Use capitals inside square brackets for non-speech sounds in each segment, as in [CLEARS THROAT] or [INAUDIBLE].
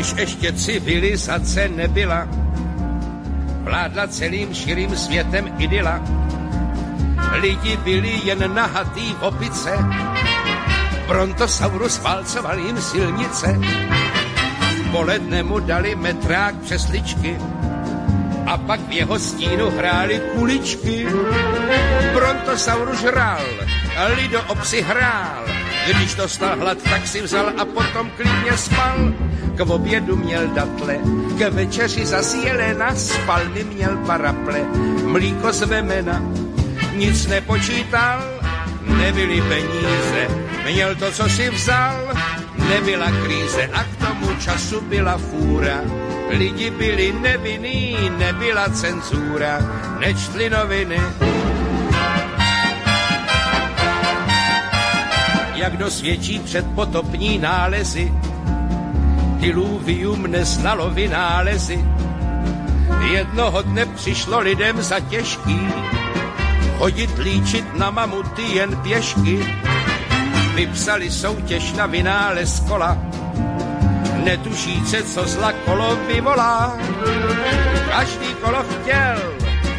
když ještě civilizace nebyla, vládla celým širým světem idyla. Lidi byli jen nahatý v opice, Brontosaurus válcoval jim silnice. Poledne mu dali metrák přesličky a pak v jeho stínu hráli kuličky. Brontosaurus hrál, Lido obsi hrál, když dostal hlad, tak si vzal a potom klidně spal. K obědu měl datle, k večeři zas jelena, spal mi měl paraple, mlíko z vemena, nic nepočítal, nebyly peníze, měl to, co si vzal, nebyla kríze a k tomu času byla fůra. Lidi byli nevinní, nebyla cenzura, nečtli noviny. Jak dosvědčí předpotopní nálezy, diluvium neznalo vynálezy. Jednoho dne přišlo lidem za těžký, chodit líčit na mamuty jen pěšky. Vypsali soutěž na vynález kola, netušíce, co zla kolo vyvolá. Každý kolo chtěl,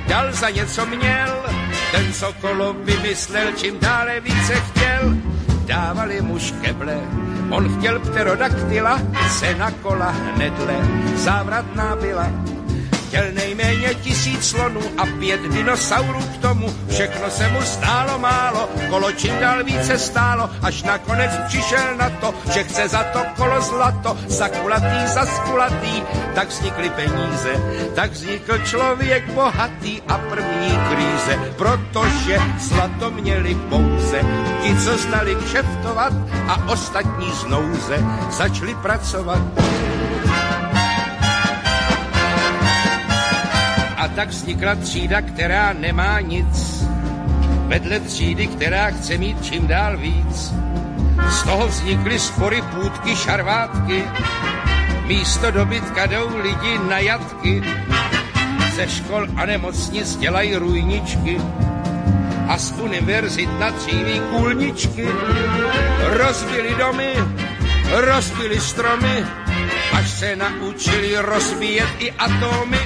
dal za něco měl, ten, co kolo vymyslel, čím dále více chtěl, dávali mu škeble. On chtěl pterodaktyla, se na kola hnedle, závratná byla Chtěl nejméně tisíc slonů a pět dinosaurů k tomu. Všechno se mu stálo málo, kolo čím dál více stálo, až nakonec přišel na to, že chce za to kolo zlato, za kulatý, za skulatý. Tak vznikly peníze, tak vznikl člověk bohatý a první kríze, protože zlato měli pouze ti, co znali kšeftovat a ostatní znouze začali pracovat. Tak vznikla třída, která nemá nic. Vedle třídy, která chce mít čím dál víc. Z toho vznikly spory, půdky, šarvátky. Místo dobytka jdou lidi na jatky. Ze škol a nemocnic dělají rujničky a z univerzit na tříví kůlničky. Rozbili domy, rozbili stromy, až se naučili rozbíjet i atomy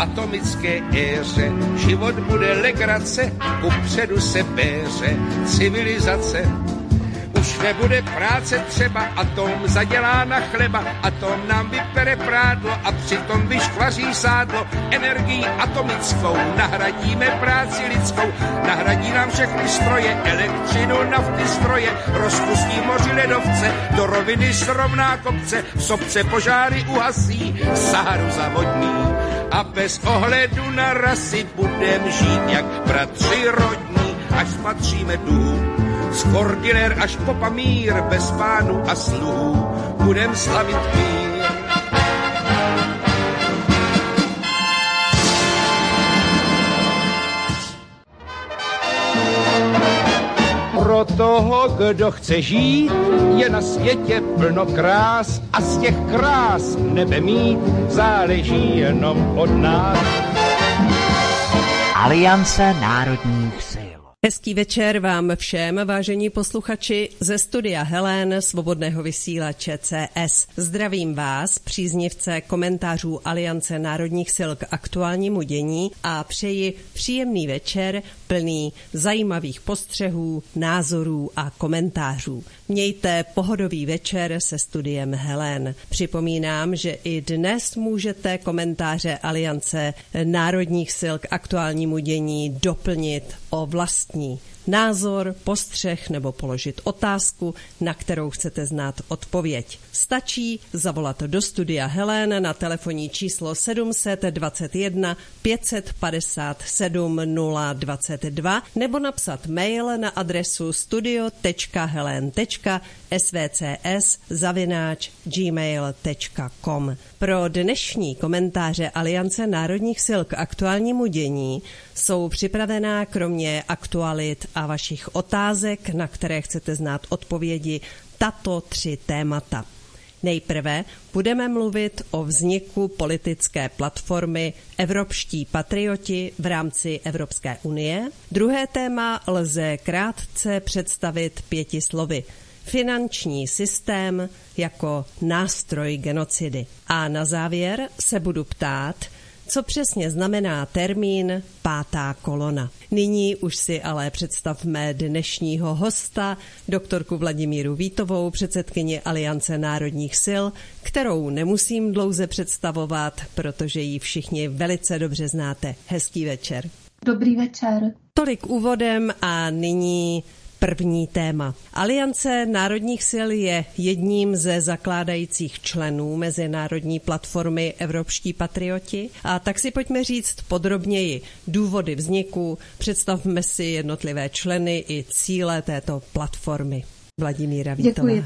atomické éře. Život bude legrace, upředu se péře civilizace. Už nebude práce třeba, atom zadělá na chleba, atom nám vypere prádlo a přitom vyškvaří sádlo. Energií atomickou nahradíme práci lidskou, nahradí nám všechny stroje, elektřinu, nafty, stroje, rozpustí moři ledovce, do roviny srovná kopce, v sobce požáry uhasí, Saharu zavodní a bez ohledu na rasy budem žít jak bratři rodní, až spatříme dům. Z Kordiler až po Pamír, bez pánu a sluhů, budem slavit mír. Pro toho, kdo chce žít, je na světě plno krás a z těch krás nebe mít záleží jenom od nás. Aliance národních sil. Hezký večer vám všem, vážení posluchači ze studia Helen Svobodného vysílače CS. Zdravím vás, příznivce komentářů Aliance národních sil k aktuálnímu dění a přeji příjemný večer plný zajímavých postřehů, názorů a komentářů. Mějte pohodový večer se studiem Helen. Připomínám, že i dnes můžete komentáře Aliance národních sil k aktuálnímu dění doplnit o vlastní názor, postřeh nebo položit otázku, na kterou chcete znát odpověď. Stačí zavolat do studia Helen na telefonní číslo 721 557 022 nebo napsat mail na adresu studio.helen.svcs zavináč gmail.com. Pro dnešní komentáře Aliance národních sil k aktuálnímu dění jsou připravená kromě aktualit a vašich otázek, na které chcete znát odpovědi, tato tři témata. Nejprve budeme mluvit o vzniku politické platformy Evropští patrioti v rámci Evropské unie. Druhé téma lze krátce představit pěti slovy. finanční systém jako nástroj genocidy. A na závěr se budu ptát, co přesně znamená termín pátá kolona. Nyní už si ale představme dnešního hosta, doktorku Vladimíru Vítovou, předsedkyni Aliance národních sil, kterou nemusím dlouze představovat, protože ji všichni velice dobře znáte. Hezký večer. Dobrý večer. Tolik úvodem a nyní První téma. Aliance národních sil je jedním ze zakládajících členů Mezinárodní platformy Evropští patrioti. A tak si pojďme říct podrobněji důvody vzniku, představme si jednotlivé členy i cíle této platformy. Vladimíra Vítová. Děkuji.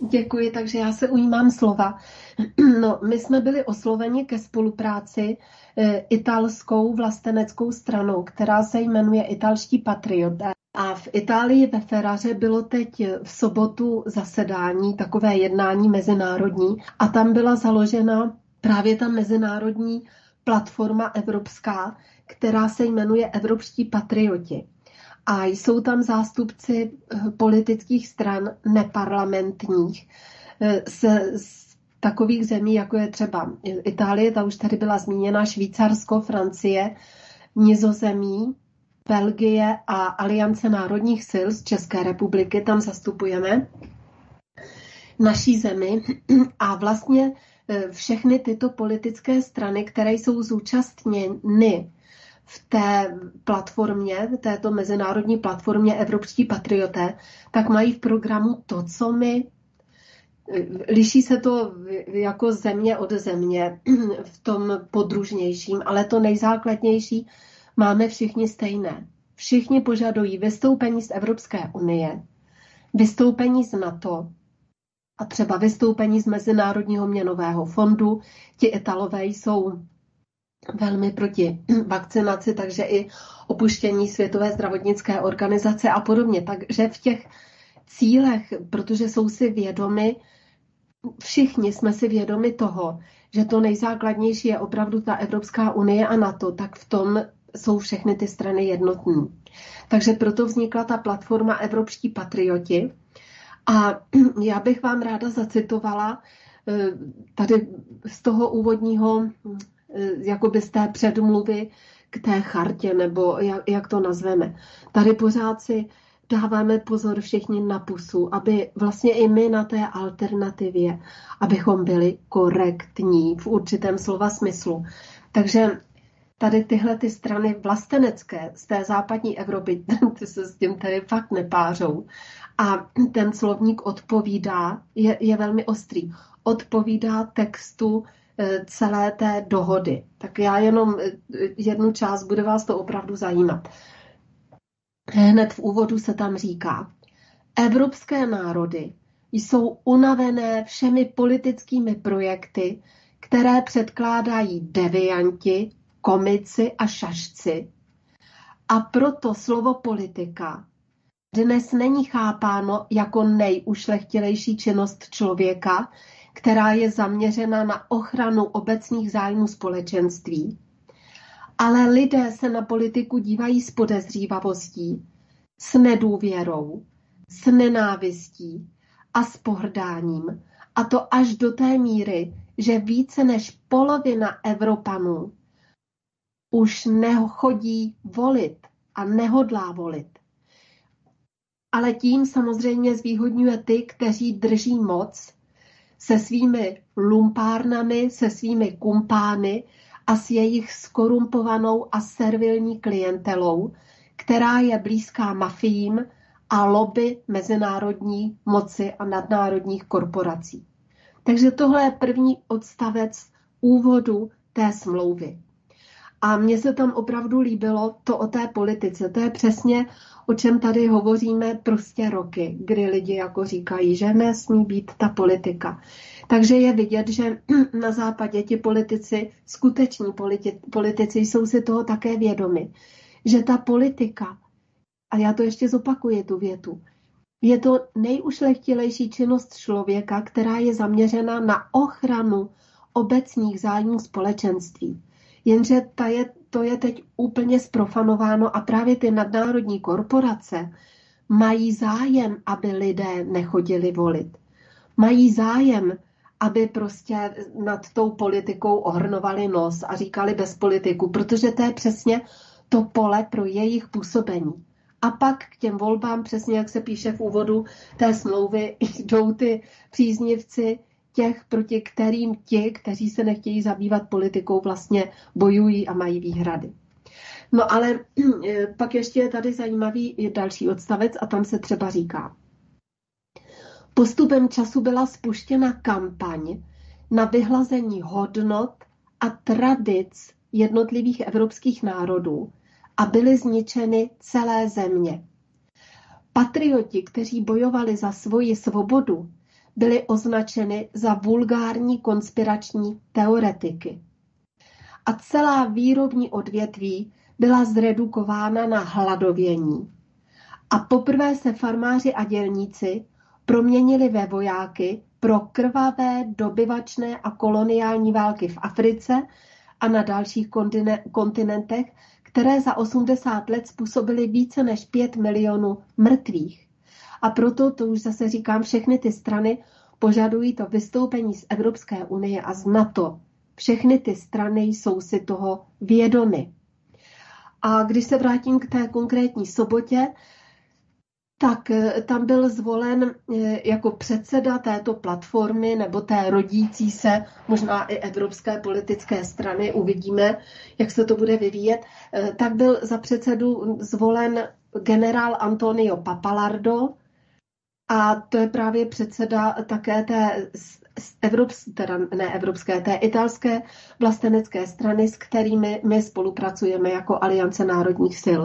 [LAUGHS] Děkuji, takže já se ujímám slova. [CLEARS THROAT] No, my jsme byli osloveni ke spolupráci e, italskou vlasteneckou stranou, která se jmenuje Italští patrioté. A v Itálii ve Ferraře bylo teď v sobotu zasedání, takové jednání mezinárodní a tam byla založena právě ta mezinárodní platforma evropská, která se jmenuje Evropští patrioti. A jsou tam zástupci eh, politických stran neparlamentních z, eh, z takových zemí, jako je třeba Itálie, ta už tady byla zmíněna, Švýcarsko, Francie, Nizozemí, Belgie a Aliance národních sil z České republiky, tam zastupujeme naší zemi a vlastně e, všechny tyto politické strany, které jsou zúčastněny v té platformě, v této mezinárodní platformě Evropští patrioté, tak mají v programu to, co my. E, liší se to jako země od země [CLEARS THROAT] v tom podružnějším, ale to nejzákladnější máme všichni stejné. Všichni požadují vystoupení z Evropské unie, vystoupení z NATO a třeba vystoupení z Mezinárodního měnového fondu. Ti Italové jsou velmi proti [CLEARS THROAT] vakcinaci, takže i opuštění Světové zdravotnické organizace a podobně. Takže v těch cílech, protože jsou si vědomi, všichni jsme si vědomi toho, že to nejzákladnější je opravdu ta Evropská unie a NATO, tak v tom jsou všechny ty strany jednotní. Takže proto vznikla ta platforma Evropští patrioti. A [CLEARS THROAT] já bych vám ráda zacitovala eh, tady z toho úvodního, eh, jakoby z té předmluvy k té chartě, nebo jak, jak to nazveme. Tady pořád si dáváme pozor všichni na pusu, aby vlastně i my na té alternativě, abychom byli korektní v určitém slova smyslu. Takže tady tyhle ty strany vlastenecké z té západní Evropy, [LAUGHS] ty se s tím tady fakt nepářou. A ten slovník odpovídá, je, je velmi ostrý, odpovídá textu eh, celé té dohody. Tak já jenom eh, jednu část, bude vás to opravdu zajímat. Hned v úvodu se tam říká, evropské národy jsou unavené všemi politickými projekty, které předkládají devianti, komici a šašci. A proto slovo politika dnes není chápáno jako nejušlechtilejší činnost člověka, která je zaměřena na ochranu obecných zájmů společenství. Ale lidé se na politiku dívají s podezřívavostí, s nedůvěrou, s nenávistí a s pohrdáním. A to až do té míry, že více než polovina Evropanů už nechodí volit a nehodlá volit. Ale tím samozřejmě zvýhodňuje ty, kteří drží moc se svými lumpárnami, se svými kumpány a s jejich skorumpovanou a servilní klientelou, která je blízká mafiím a lobby mezinárodní moci a nadnárodních korporací. Takže tohle je první odstavec úvodu té smlouvy. A mně se tam opravdu líbilo to o té politice. To je přesně, o čem tady hovoříme prostě roky, kdy lidi jako říkají, že nesmí být ta politika. Takže je vidět, že [CLEARS THROAT] na západě ti politici, skuteční politi, politici jsou si toho také vědomi, že ta politika, a já to ještě zopakuji tu větu, je to nejušlechtilejší činnost člověka, která je zaměřena na ochranu obecných zájmů společenství. Jenže ta je, to je teď úplně sprofanováno a právě ty nadnárodní korporace mají zájem, aby lidé nechodili volit. Mají zájem, aby prostě nad tou politikou ohrnovali nos a říkali bez politiku, protože to je přesně to pole pro jejich působení. A pak k těm volbám, přesně jak se píše v úvodu té smlouvy, [LAUGHS] jdou ty příznivci těch, proti kterým ti, kteří se nechtějí zabývat politikou, vlastně bojují a mají výhrady. No ale pak ještě je tady zajímavý další odstavec a tam se třeba říká. Postupem času byla spuštěna kampaň na vyhlazení hodnot a tradic jednotlivých evropských národů a byly zničeny celé země. Patrioti, kteří bojovali za svoji svobodu, byly označeny za vulgární konspirační teoretiky. A celá výrobní odvětví byla zredukována na hladovění. A poprvé se farmáři a dělníci proměnili ve vojáky pro krvavé dobyvačné a koloniální války v Africe a na dalších kontinentech, které za 80 let způsobily více než 5 milionů mrtvých. A proto, to už zase říkám, všechny ty strany požadují to vystoupení z Evropské unie a z NATO. Všechny ty strany jsou si toho vědomy. A když se vrátím k té konkrétní sobotě, tak eh, tam byl zvolen eh, jako předseda této platformy nebo té rodící se možná i evropské politické strany, uvidíme, jak se to bude vyvíjet, eh, tak byl za předsedu zvolen generál Antonio Papalardo a to je právě předseda také té evropské, teda ne evropské, té italské vlastenecké strany, s kterými my spolupracujeme jako Aliance národních sil.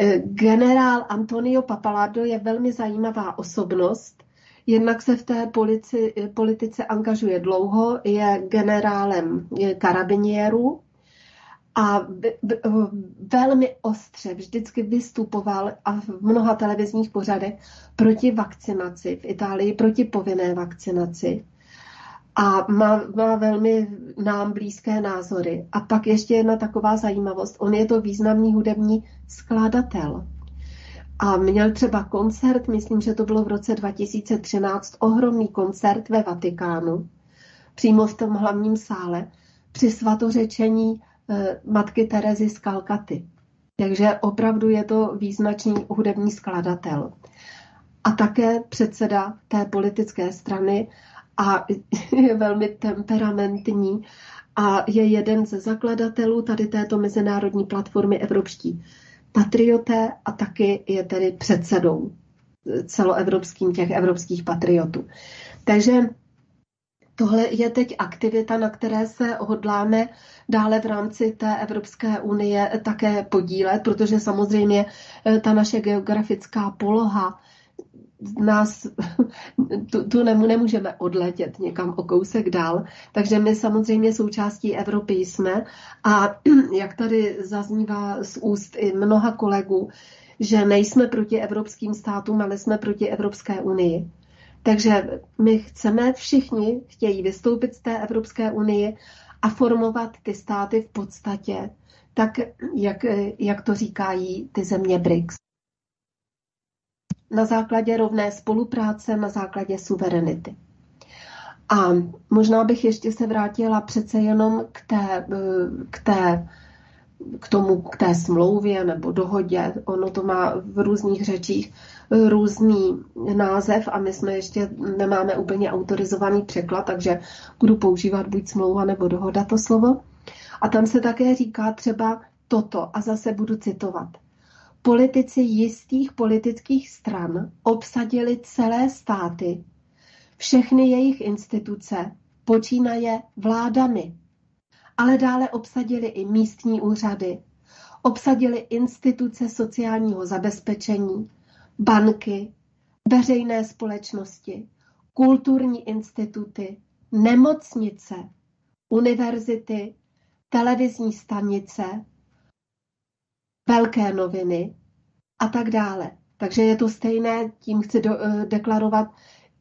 Eh, generál Antonio Papalardo je velmi zajímavá osobnost. Jednak se v té polici, politice angažuje dlouho, je generálem karabinieru a velmi ostře vždycky vystupoval a v mnoha televizních pořadech proti vakcinaci v Itálii, proti povinné vakcinaci a má, má velmi nám blízké názory. A pak ještě jedna taková zajímavost. On je to významný hudební skladatel. A měl třeba koncert, myslím, že to bylo v roce 2013, ohromný koncert ve Vatikánu, přímo v tom hlavním sále, při svatořečení eh, matky Terezy z Kalkaty. Takže opravdu je to význačný hudební skladatel. A také předseda té politické strany a [LAUGHS] je velmi temperamentní a je jeden ze zakladatelů tady této mezinárodní platformy Evropští patrioté a taky je tedy předsedou celoevropským těch evropských patriotů. Takže tohle je teď aktivita, na které se hodláme dále v rámci té Evropské unie také podílet, protože samozřejmě eh, ta naše geografická poloha nás [LAUGHS] tu, tu nemůžeme odletět někam o kousek dál, takže my samozřejmě součástí Evropy jsme a [CLEARS THROAT] jak tady zaznívá z úst i mnoha kolegů, že nejsme proti evropským státům, ale jsme proti Evropské unii. Takže my chceme, všichni chtějí vystoupit z té Evropské unie a formovat ty státy v podstatě tak, jak, jak to říkají ty země BRICS na základě rovné spolupráce, na základě suverenity. A možná bych ještě se vrátila přece jenom k té, k té k tomu, k té smlouvě nebo dohodě. Ono to má v různých řečích různý název a my jsme ještě nemáme úplně autorizovaný překlad, takže budu používat buď smlouva nebo dohoda to slovo. A tam se také říká třeba toto a zase budu citovat. Politici jistých politických stran obsadili celé státy, všechny jejich instituce, počínaje vládami, ale dále obsadili i místní úřady, obsadili instituce sociálního zabezpečení, banky, veřejné společnosti, kulturní instituty, nemocnice, univerzity, televizní stanice, velké noviny a tak dále. Takže je to stejné, tím chci do, uh, deklarovat,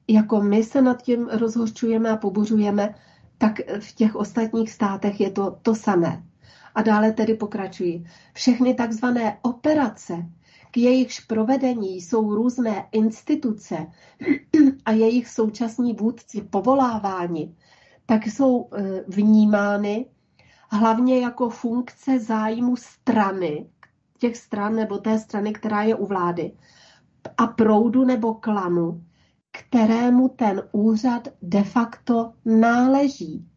jako my se nad tím rozhořčujeme a pobuřujeme, tak v těch ostatních státech je to to samé. A dále tedy pokračují. Všechny takzvané operace, k jejichž provedení jsou různé instituce [CLEARS THROAT] a jejich současní vůdci povoláváni, tak jsou eh, vnímány hlavně jako funkce zájmu strany, těch stran nebo té strany, která je u vlády, a proudu nebo klanu, kterému ten úřad de facto náleží.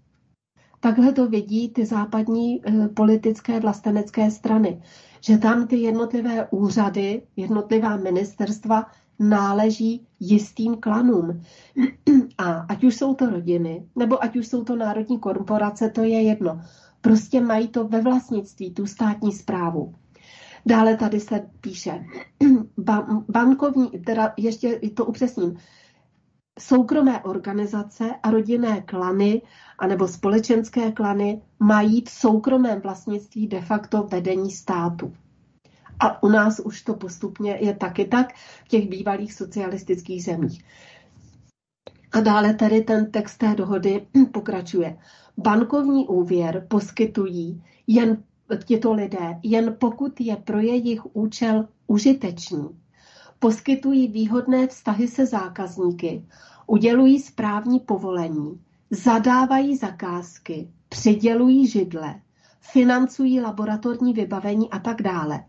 Takhle to vidí ty západní eh, politické vlastenecké strany, že tam ty jednotlivé úřady, jednotlivá ministerstva náleží jistým klanům. [CLEARS THROAT] A ať už jsou to rodiny, nebo ať už jsou to národní korporace, to je jedno. Prostě mají to ve vlastnictví, tu státní zprávu. Dále tady se píše, [CLEARS THROAT] bankovní, teda ještě to upřesním, soukromé organizace a rodinné klany anebo společenské klany mají v soukromém vlastnictví de facto vedení státu. A u nás už to postupně je taky tak v těch bývalých socialistických zemích. A dále tady ten text té dohody [CLEARS THROAT] pokračuje. Bankovní úvěr poskytují jen tito lidé, jen pokud je pro jejich účel užitečný. Poskytují výhodné vztahy se zákazníky, udělují správní povolení, zadávají zakázky, přidělují židle, financují laboratorní vybavení a tak dále.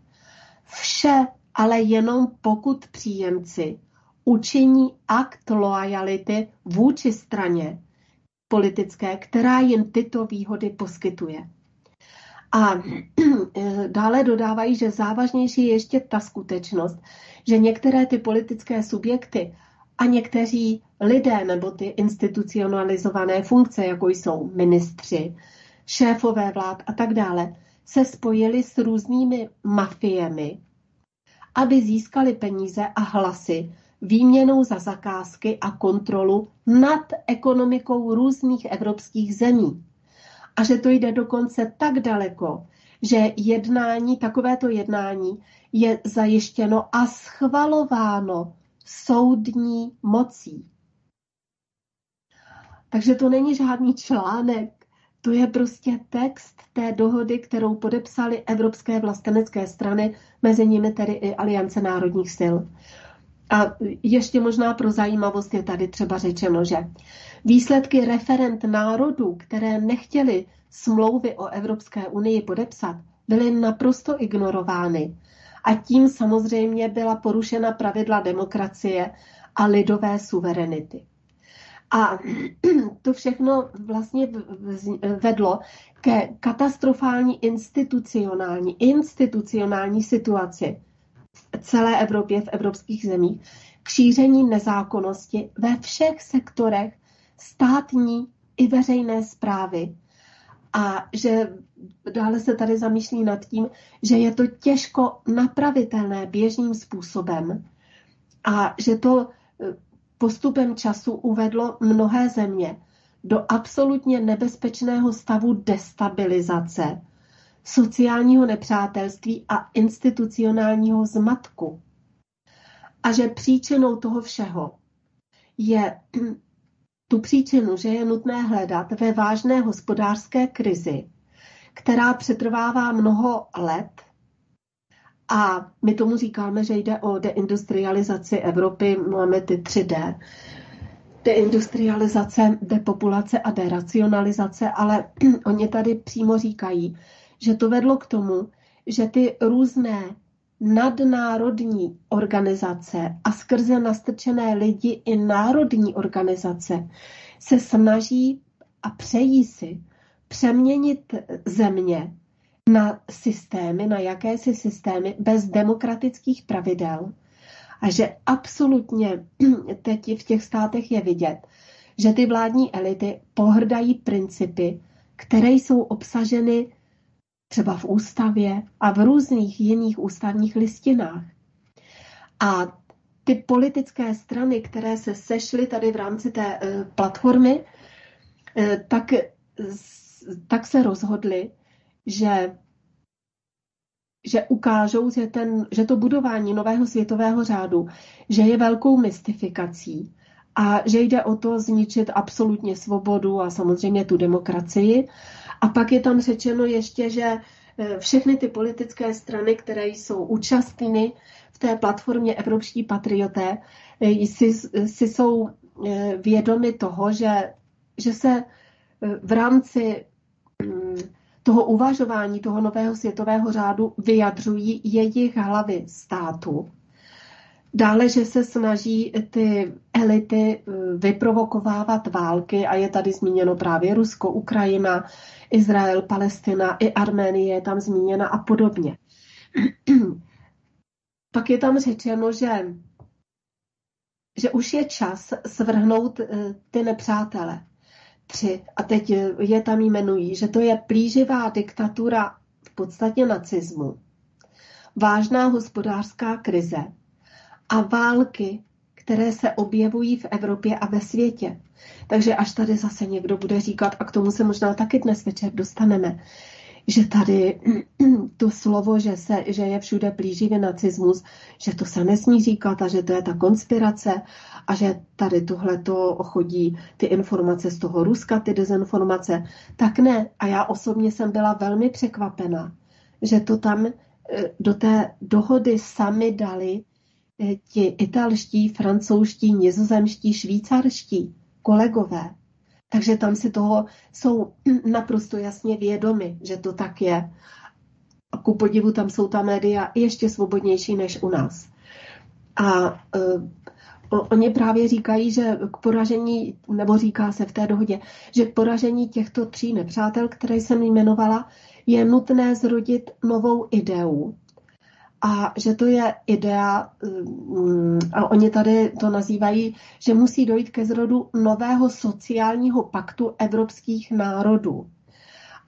Vše ale jenom pokud příjemci učiní akt loajality vůči straně politické, která jim tyto výhody poskytuje. A [CLEARS THROAT] dále dodávají, že závažnější je ještě ta skutečnost, že některé ty politické subjekty a někteří lidé nebo ty institucionalizované funkce, jako jsou ministři, šéfové vlád a tak dále, se spojili s různými mafiemi, aby získali peníze a hlasy výměnou za zakázky a kontrolu nad ekonomikou různých evropských zemí. A že to jde dokonce tak daleko, že jednání, takovéto jednání je zajištěno a schvalováno soudní mocí. Takže to není žádný článek, to je prostě text té dohody, kterou podepsali evropské vlastenecké strany, mezi nimi tedy i Aliance národních sil. A ještě možná pro zajímavost je tady třeba řečeno, že výsledky referent národů, které nechtěli smlouvy o Evropské unii podepsat, byly naprosto ignorovány. A tím samozřejmě byla porušena pravidla demokracie a lidové suverenity. A [CLEARS THROAT] to všechno vlastně vedlo ke katastrofální institucionální, institucionální situaci celé Evropě, v evropských zemích, k šíření nezákonnosti ve všech sektorech státní i veřejné zprávy. A že dále se tady zamýšlí nad tím, že je to těžko napravitelné běžným způsobem a že to postupem času uvedlo mnohé země do absolutně nebezpečného stavu destabilizace, sociálního nepřátelství a institucionálního zmatku. A že příčinou toho všeho je [CLEARS THROAT] tu příčinu, že je nutné hledat ve vážné hospodářské krizi, která přetrvává mnoho let a my tomu říkáme, že jde o deindustrializaci Evropy, máme ty 3D. Deindustrializace, depopulace a deracionalizace, ale [CLEARS THROAT] oni tady přímo říkají, že to vedlo k tomu, že ty různé nadnárodní organizace a skrze nastrčené lidi i národní organizace se snaží a přejí si přeměnit země na systémy, na jakési systémy bez demokratických pravidel. A že absolutně [CLEARS THROAT] teď v těch státech je vidět, že ty vládní elity pohrdají principy, které jsou obsaženy třeba v ústavě a v různých jiných ústavních listinách. A ty politické strany, které se sešly tady v rámci té uh, platformy, uh, tak, tak se rozhodly, že že ukážou, že, ten, že to budování nového světového řádu, že je velkou mystifikací a že jde o to zničit absolutně svobodu a samozřejmě tu demokracii. A pak je tam řečeno ještě, že eh, všechny ty politické strany, které jsou účastny v té platformě Evropští patrioté, eh, si, si jsou vědomi toho, že, že se v rámci mm, toho uvažování toho nového světového řádu vyjadřují jejich hlavy státu. Dále, že se snaží ty elity eh, vyprovokovávat války a je tady zmíněno právě Rusko, Ukrajina, Izrael, Palestina, i Arménie je tam zmíněna a podobně. [CLEARS THROAT] Pak je tam řečeno, že, že už je čas svrhnout eh, ty nepřátele. Tři. A teď je tam jmenují, že to je plíživá diktatura v podstatě nacismu, vážná hospodářská krize, a války, které se objevují v Evropě a ve světě. Takže až tady zase někdo bude říkat, a k tomu se možná taky dnes večer dostaneme, že tady [CLEARS THROAT] to slovo, že, se, že je všude plíživý nacismus, že to se nesmí říkat a že to je ta konspirace a že tady tohle to chodí ty informace z toho Ruska, ty dezinformace, tak ne. A já osobně jsem byla velmi překvapena, že to tam eh, do té dohody sami dali ti italští, francouzští, nizozemští, švýcarští kolegové. Takže tam si toho jsou [CLEARS THROAT] naprosto jasně vědomi, že to tak je. A ku podivu tam jsou ta média ještě svobodnější než u nás. A uh, oni právě říkají, že k poražení, nebo říká se v té dohodě, že k poražení těchto tří nepřátel, které jsem jmenovala, je nutné zrodit novou ideu, a že to je idea, mm, a oni tady to nazývají, že musí dojít ke zrodu nového sociálního paktu evropských národů.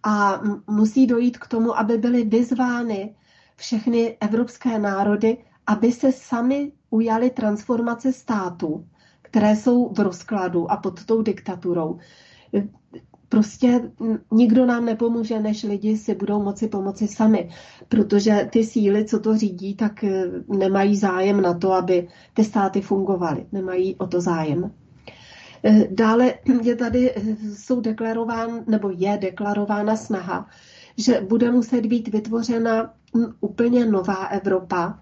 A musí dojít k tomu, aby byly vyzvány všechny evropské národy, aby se sami ujali transformace států, které jsou v rozkladu a pod tou diktaturou prostě nikdo nám nepomůže, než lidi si budou moci pomoci sami, protože ty síly, co to řídí, tak eh, nemají zájem na to, aby ty státy fungovaly. Nemají o to zájem. Eh, dále [CLEARS THROAT] je tady, eh, jsou deklarován, nebo je deklarována snaha, že bude muset být vytvořena úplně nová Evropa,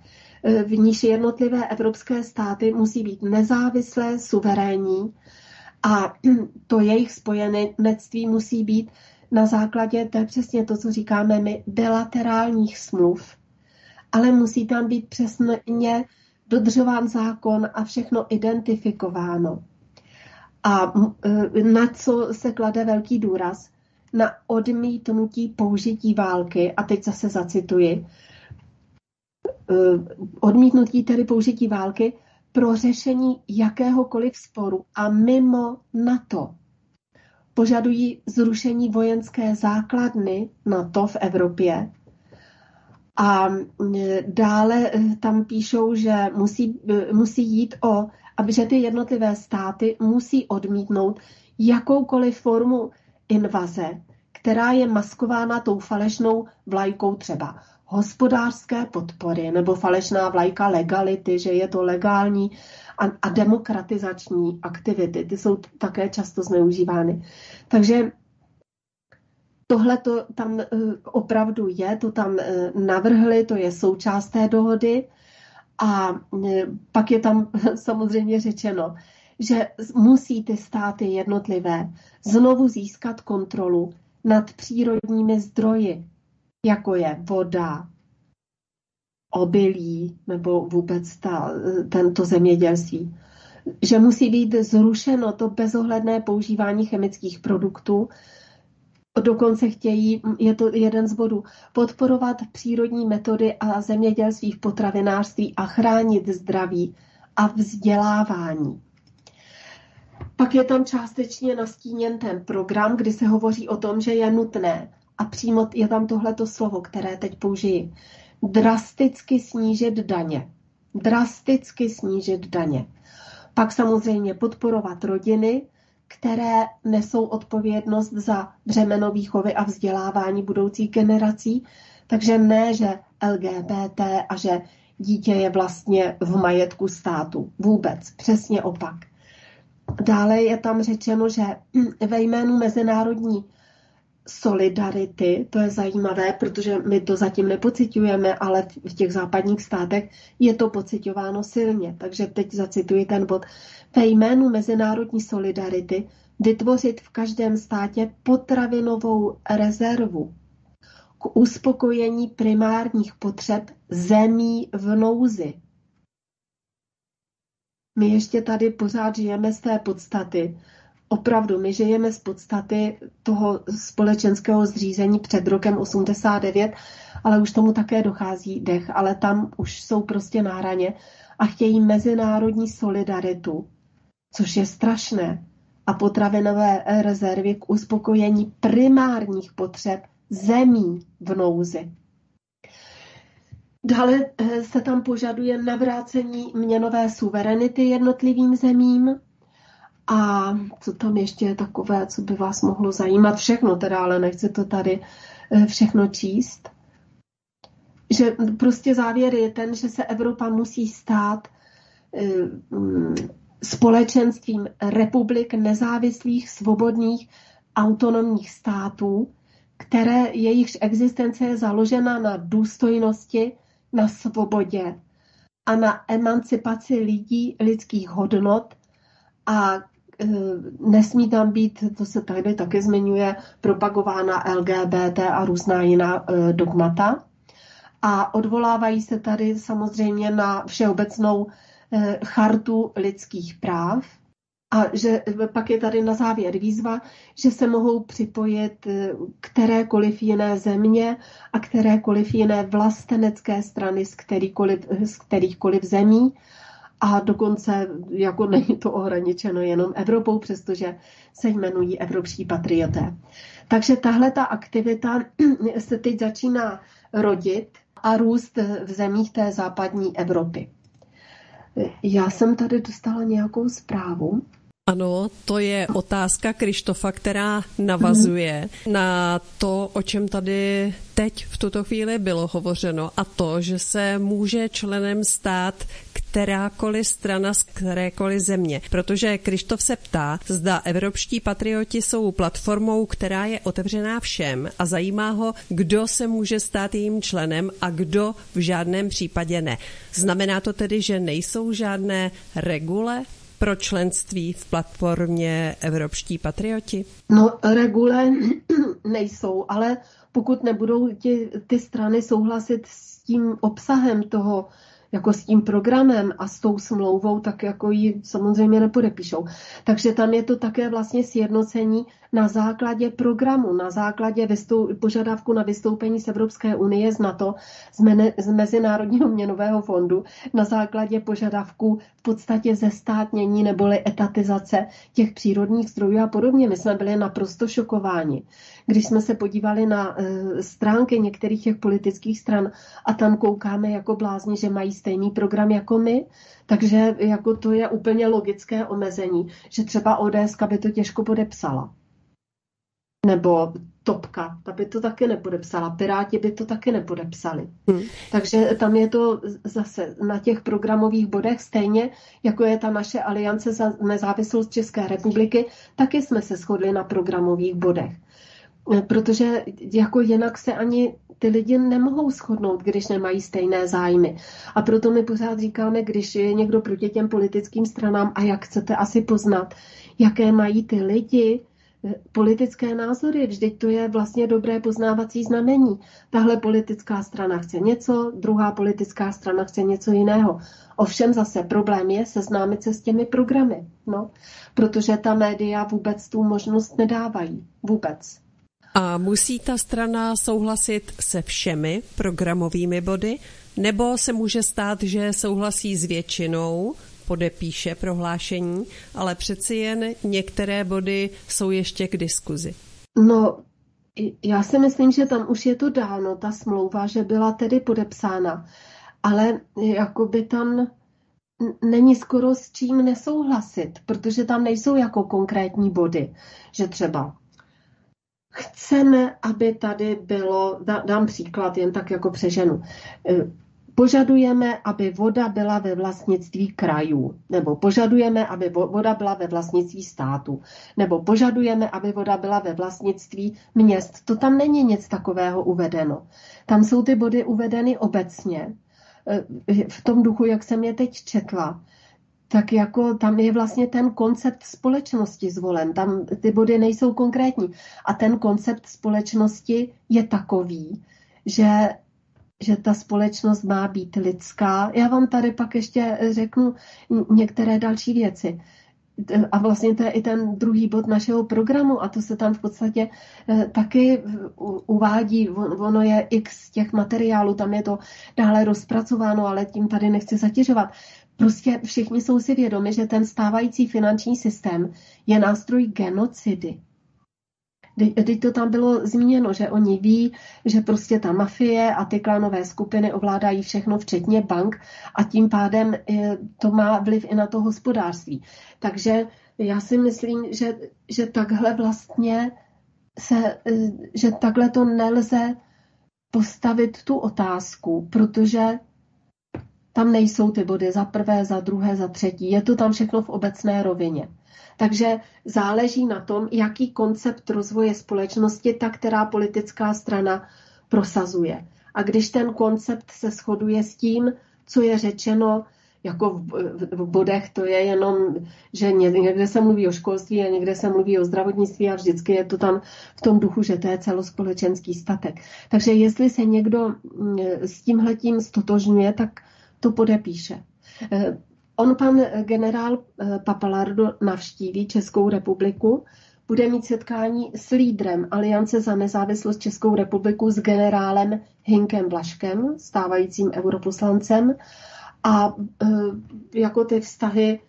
v níž jednotlivé evropské státy musí být nezávislé, suverénní, a [CLEARS THROAT] to jejich spojenectví musí být na základě, to je přesně to, co říkáme my, bilaterálních smluv, ale musí tam být přesně dodržován zákon a všechno identifikováno. A na co se klade velký důraz? Na odmítnutí použití války, a teď zase zacituji, e, odmítnutí tedy použití války pro řešení jakéhokoliv sporu a mimo NATO. Požadují zrušení vojenské základny NATO v Evropě. A dále eh, tam píšou, že musí, eh, musí jít o, aby že ty jednotlivé státy musí odmítnout jakoukoliv formu invaze, která je maskována tou falešnou vlajkou třeba hospodářské podpory nebo falešná vlajka legality, že je to legální a, a demokratizační aktivity. Ty jsou také často zneužívány. Takže tohle to tam eh, opravdu je, to tam eh, navrhli, to je součást té dohody. A eh, pak je tam [LAUGHS] samozřejmě řečeno, že musí ty státy jednotlivé znovu získat kontrolu nad přírodními zdroji, jako je voda, obilí nebo vůbec ta, tento zemědělství. Že musí být zrušeno to bezohledné používání chemických produktů. Dokonce chtějí, je to jeden z bodů, podporovat přírodní metody a zemědělství v potravinářství a chránit zdraví a vzdělávání. Pak je tam částečně nastíněn ten program, kdy se hovoří o tom, že je nutné a přímo je tam tohleto slovo, které teď použiji. Drasticky snížit daně. Drasticky snížit daně. Pak samozřejmě podporovat rodiny, které nesou odpovědnost za břemeno výchovy a vzdělávání budoucích generací. Takže ne, že LGBT a že dítě je vlastně v majetku státu. Vůbec, přesně opak. Dále je tam řečeno, že ve jménu mezinárodní solidarity, to je zajímavé, protože my to zatím nepocitujeme, ale v těch západních státech je to pocitováno silně. Takže teď zacituji ten bod. Ve jménu mezinárodní solidarity vytvořit v každém státě potravinovou rezervu k uspokojení primárních potřeb zemí v nouzi. My ještě tady pořád žijeme z té podstaty, opravdu my žijeme z podstaty toho společenského zřízení před rokem 89, ale už tomu také dochází dech, ale tam už jsou prostě na hraně a chtějí mezinárodní solidaritu, což je strašné, a potravinové rezervy k uspokojení primárních potřeb zemí v nouzi. Dále eh, se tam požaduje navrácení měnové suverenity jednotlivým zemím, a co tam ještě je takové, co by vás mohlo zajímat? Všechno teda, ale nechci to tady eh, všechno číst. Že prostě závěr je ten, že se Evropa musí stát eh, mm, společenstvím republik nezávislých, svobodných, autonomních států, které jejichž existence je založena na důstojnosti, na svobodě a na emancipaci lidí, lidských hodnot a nesmí tam být, to se tady také zmiňuje, propagována LGBT a různá jiná eh, dogmata. A odvolávají se tady samozřejmě na všeobecnou eh, chartu lidských práv. A že pak je tady na závěr výzva, že se mohou připojit kterékoliv jiné země a kterékoliv jiné vlastenecké strany z kterýkoliv, z kterýchkoliv zemí a dokonce jako není to ohraničeno jenom Evropou, přestože se jmenují evropští patrioté. Takže tahle ta aktivita se teď začíná rodit a růst v zemích té západní Evropy. Já jsem tady dostala nějakou zprávu, ano, to je otázka Krištofa, která navazuje na to, o čem tady teď v tuto chvíli bylo hovořeno a to, že se může členem stát kterákoliv strana z kterékoliv země. Protože Krištof se ptá, zda evropští patrioti jsou platformou, která je otevřená všem a zajímá ho, kdo se může stát jejím členem a kdo v žádném případě ne. Znamená to tedy, že nejsou žádné regule pro členství v platformě Evropští patrioti? No, regule [CLEARS THROAT] nejsou, ale pokud nebudou ty, ty strany souhlasit s tím obsahem toho jako s tím programem a s tou smlouvou, tak jako ji samozřejmě nepodepíšou. Takže tam je to také vlastně sjednocení na základě programu, na základě vystou- požadavku na vystoupení z Evropské unie z NATO, z, mene- z Mezinárodního měnového fondu, na základě požadavku v podstatě zestátnění neboli etatizace těch přírodních zdrojů a podobně. My jsme byli naprosto šokováni, když jsme se podívali na e, stránky některých těch politických stran a tam koukáme jako blázni, že mají stejný program jako my, takže jako to je úplně logické omezení, že třeba ODS by to těžko podepsala nebo Topka, ta by to taky nepodepsala, Piráti by to taky nepodepsali. Hmm. Takže tam je to zase na těch programových bodech stejně, jako je ta naše aliance za nezávislost České republiky, taky jsme se shodli na programových bodech. Protože jako jinak se ani ty lidi nemohou shodnout, když nemají stejné zájmy. A proto my pořád říkáme, když je někdo proti těm politickým stranám a jak chcete asi poznat, jaké mají ty lidi, politické názory. Vždyť to je vlastně dobré poznávací znamení. Tahle politická strana chce něco, druhá politická strana chce něco jiného. Ovšem zase problém je seznámit se s těmi programy, no, protože ta média vůbec tu možnost nedávají. Vůbec. A musí ta strana souhlasit se všemi programovými body, nebo se může stát, že souhlasí s většinou podepíše prohlášení, ale přeci jen některé body jsou ještě k diskuzi. No, já si myslím, že tam už je to dáno, ta smlouva, že byla tedy podepsána, ale jakoby tam není skoro s čím nesouhlasit, protože tam nejsou jako konkrétní body, že třeba chceme, aby tady bylo, dám příklad jen tak jako přeženu, Požadujeme, aby voda byla ve vlastnictví krajů, nebo požadujeme, aby voda byla ve vlastnictví státu, nebo požadujeme, aby voda byla ve vlastnictví měst. To tam není nic takového uvedeno. Tam jsou ty body uvedeny obecně, eh, v tom duchu, jak jsem je teď četla tak jako tam je vlastně ten koncept společnosti zvolen. Tam ty body nejsou konkrétní. A ten koncept společnosti je takový, že, že ta společnost má být lidská. Já vám tady pak ještě řeknu některé další věci. A vlastně to je i ten druhý bod našeho programu a to se tam v podstatě eh, taky uvádí. Ono je x těch materiálů, tam je to dále rozpracováno, ale tím tady nechci zatěžovat. Prostě všichni jsou si vědomi, že ten stávající finanční systém je nástroj genocidy. Teď to tam bylo zmíněno, že oni ví, že prostě ta mafie a ty klanové skupiny ovládají všechno, včetně bank a tím pádem eh, to má vliv i na to hospodářství. Takže já si myslím, že, že takhle vlastně se, eh, že takhle to nelze postavit tu otázku, protože tam nejsou ty body za prvé, za druhé, za třetí. Je to tam všechno v obecné rovině. Takže záleží na tom, jaký koncept rozvoje společnosti ta která politická strana prosazuje. A když ten koncept se shoduje s tím, co je řečeno jako v, bodech, to je jenom, že někde se mluví o školství a někde se mluví o zdravotnictví a vždycky je to tam v tom duchu, že to je celospolečenský statek. Takže jestli se někdo mm, s tímhletím stotožňuje, tak to podepíše. Eh, on, pan generál eh, Papalardo, navštíví Českou republiku, bude mít setkání s lídrem Aliance za nezávislost Českou republiku s generálem Hinkem Blaškem, stávajícím europoslancem. A e, jako ty vztahy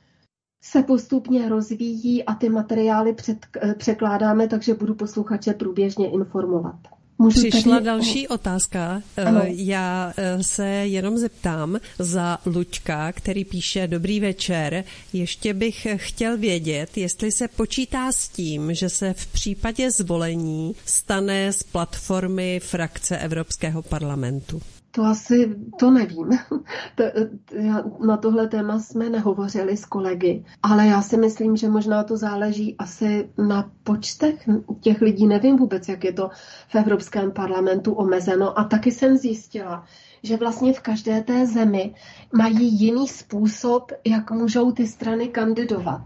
se postupně rozvíjí a ty materiály před, překládáme, takže budu posluchače průběžně informovat. Můžu Přišla tady... další otázka. Eh, ano. Já eh, se jenom zeptám za Luďka, který píše Dobrý večer. Ještě bych chtěl vědět, jestli se počítá s tím, že se v případě zvolení stane z platformy frakce Evropského parlamentu. To asi, to nevím. [LAUGHS] Na tohle téma jsme nehovořili s kolegy, ale já si myslím, že možná to záleží asi na počtech těch lidí. Nevím vůbec, jak je to v Evropském parlamentu omezeno. A taky jsem zjistila, že vlastně v každé té zemi mají jiný způsob, jak můžou ty strany kandidovat.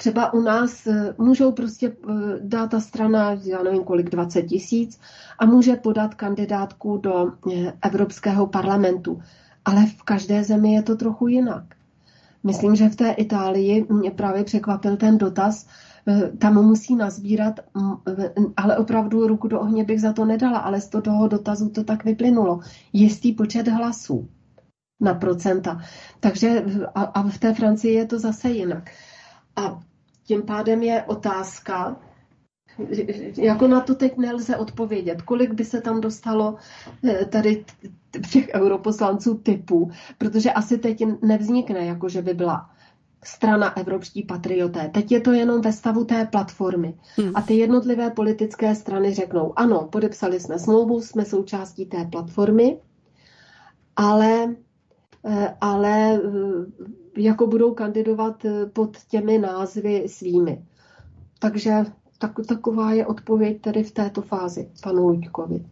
Třeba u nás eh, můžou prostě eh, dát ta strana, já nevím kolik, 20 tisíc a může podat kandidátku do eh, Evropského parlamentu. Ale v každé zemi je to trochu jinak. Myslím, že v té Itálii mě právě překvapil ten dotaz, tam musí nazbírat, ale opravdu ruku do ohně bych za to nedala, ale z toho dotazu to tak vyplynulo. Jistý počet hlasů na procenta. Takže a, a v té Francii je to zase jinak. A tím pádem je otázka, jako na to teď nelze odpovědět, kolik by se tam dostalo eh, tady těch europoslanců typů, protože asi teď nevznikne, jako že by byla strana Evropští patrioté. Teď je to jenom ve stavu té platformy. Hmm. A ty jednotlivé politické strany řeknou, ano, podepsali jsme smlouvu, jsme součástí té platformy, ale, eh, ale eh, jako budou kandidovat eh, pod těmi názvy svými. Takže tak, taková je odpověď tedy v této fázi panu Luďkovi.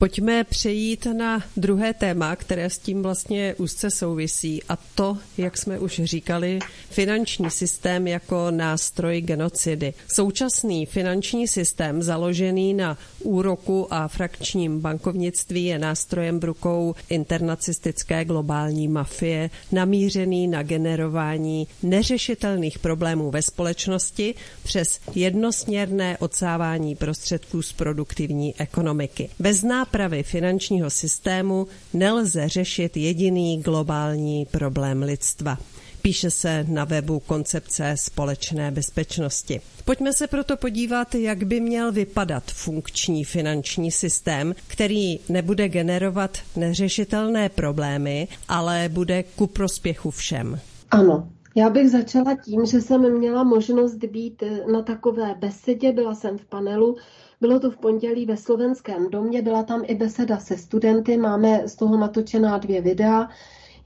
Pojďme přejít na druhé téma, které s tím vlastně úzce souvisí a to, jak jsme už říkali, finanční systém jako nástroj genocidy. Současný finanční systém založený na úroku a frakčním bankovnictví je nástrojem v rukou internacistické globální mafie, namířený na generování neřešitelných problémů ve společnosti přes jednosměrné odsávání prostředků z produktivní ekonomiky. Bez nápravy finančního systému nelze řešit jediný globální problém lidstva. Píše se na webu koncepce společné bezpečnosti. Pojďme se proto podívat, jak by měl vypadat funkční finanční systém, který nebude generovat neřešitelné problémy, ale bude ku prospěchu všem. Ano, Já bych začala tím, že jsem měla možnost být na takové besedě, byla jsem v panelu, bylo to v pondělí ve slovenském domě, byla tam i beseda se studenty, máme z toho natočená dvě videa,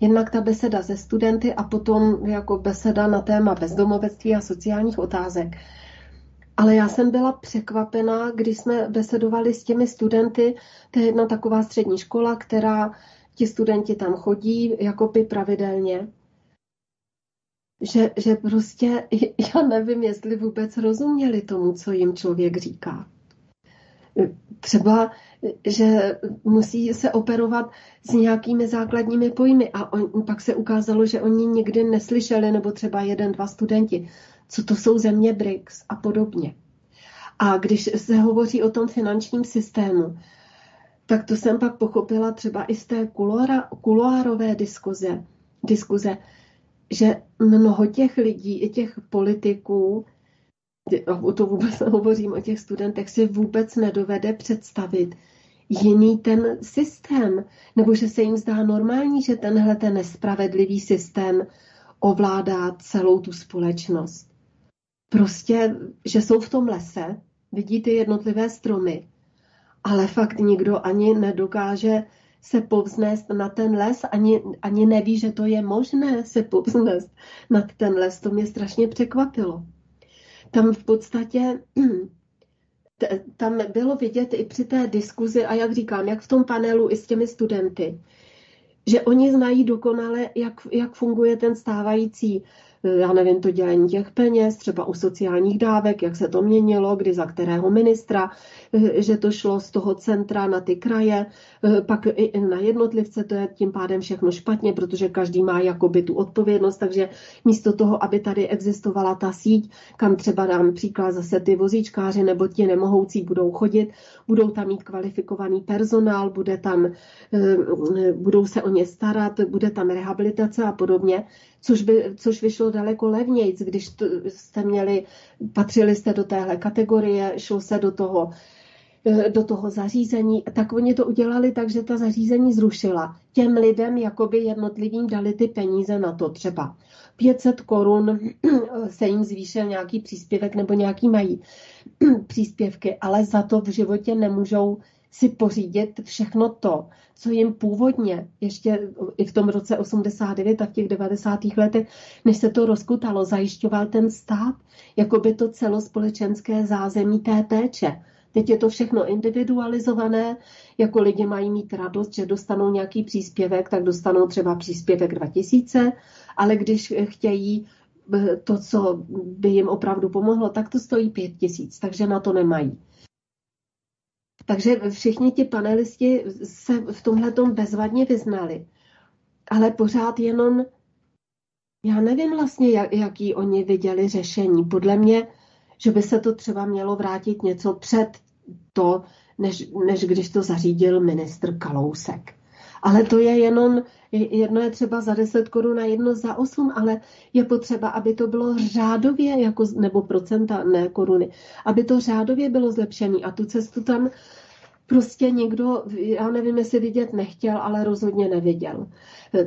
jednak ta beseda se studenty a potom jako beseda na téma bezdomovectví a sociálních otázek. Ale já jsem byla překvapená, když jsme besedovali s těmi studenty, to je jedna taková střední škola, která ti studenti tam chodí jako by pravidelně že, že prostě [LAUGHS] já nevím, jestli vůbec rozuměli tomu, co jim člověk říká. Třeba, že musí se operovat s nějakými základními pojmy a on, pak se ukázalo, že oni nikdy neslyšeli, nebo třeba jeden, dva studenti, co to jsou země BRICS a podobně. A když se hovoří o tom finančním systému, tak to jsem pak pochopila třeba i z té kuloárové diskuze, diskuze že mnoho těch lidí, i těch politiků, to vůbec [LAUGHS] hovořím o těch studentech, si vůbec nedovede představit jiný ten systém, nebo že se jim zdá normální, že tenhle ten nespravedlivý systém ovládá celou tu společnost. Prostě, že jsou v tom lese, vidí ty jednotlivé stromy, ale fakt nikdo ani nedokáže se povznést na ten les, ani, ani neví, že to je možné se povznést nad ten les. To mě strašně překvapilo. Tam v podstatě [CLEARS THROAT] tam bylo vidět i při té diskuzi, a jak říkám, jak v tom panelu i s těmi studenty, že oni znají dokonale, jak, jak funguje ten stávající já nevím, to dělení těch peněz, třeba u sociálních dávek, jak se to měnilo, kdy za kterého ministra, že to šlo z toho centra na ty kraje, pak i na jednotlivce, to je tím pádem všechno špatně, protože každý má jakoby tu odpovědnost, takže místo toho, aby tady existovala ta síť, kam třeba dám příklad zase ty vozíčkáři nebo ti nemohoucí budou chodit, budou tam mít kvalifikovaný personál, bude tam, budou se o ně starat, bude tam rehabilitace a podobně, což, by, což vyšlo daleko levnějc, když jste měli, patřili jste do téhle kategorie, šlo se do toho, eh, do toho zařízení, tak oni to udělali tak, že ta zařízení zrušila. Těm lidem jakoby jednotlivým dali ty peníze na to třeba. 500 korun se jim zvýšil nějaký příspěvek nebo nějaký mají příspěvky, ale za to v životě nemůžou si pořídit všechno to, co jim původně, ještě i v tom roce 89 a v těch 90. letech, než se to rozkutalo, zajišťoval ten stát, jako by to celospolečenské zázemí té péče. Teď je to všechno individualizované, jako lidi mají mít radost, že dostanou nějaký příspěvek, tak dostanou třeba příspěvek 2000, ale když chtějí eh, to, co by jim opravdu pomohlo, tak to stojí 5000, takže na to nemají. Takže všichni ti panelisti se v tomhle bezvadně vyznali. Ale pořád jenom, já nevím vlastně, jak, jaký oni viděli řešení. Podle mě, že by se to třeba mělo vrátit něco před to, než, než když to zařídil ministr Kalousek. Ale to je jenom, jedno je třeba za 10 korun a jedno za 8, ale je potřeba, aby to bylo řádově, jako, nebo procenta, ne koruny, aby to řádově bylo zlepšené a tu cestu tam prostě někdo, já nevím, jestli vidět nechtěl, ale rozhodně neviděl.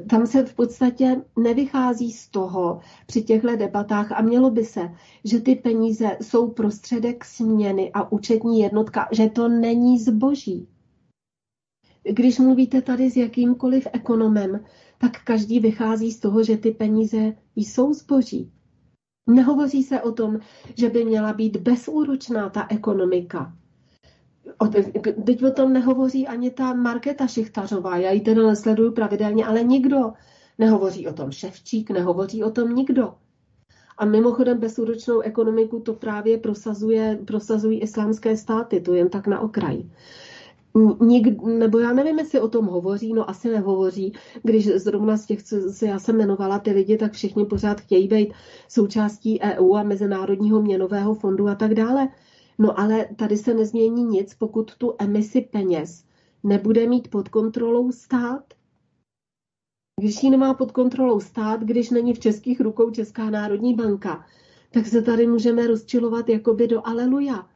Tam se v podstatě nevychází z toho při těchto debatách a mělo by se, že ty peníze jsou prostředek směny a účetní jednotka, že to není zboží. Když mluvíte tady s jakýmkoliv ekonomem, tak každý vychází z toho, že ty peníze jsou zboží. Nehovoří se o tom, že by měla být bezúročná ta ekonomika. Teď o tom nehovoří ani ta Markéta Šichtařová, já ji teda nesleduju pravidelně, ale nikdo nehovoří o tom. Ševčík nehovoří o tom nikdo. A mimochodem bezúročnou ekonomiku to právě prosazuje, prosazují islámské státy, to jen tak na okraji. Nik, nebo já nevím, jestli o tom hovoří, no asi nehovoří, když zrovna z těch, co se já jsem jmenovala, ty lidi, tak všichni pořád chtějí být součástí EU a Mezinárodního měnového fondu a tak dále. No ale tady se nezmění nic, pokud tu emisi peněz nebude mít pod kontrolou stát. Když ji nemá pod kontrolou stát, když není v českých rukou Česká národní banka, tak se tady můžeme rozčilovat jakoby do aleluja.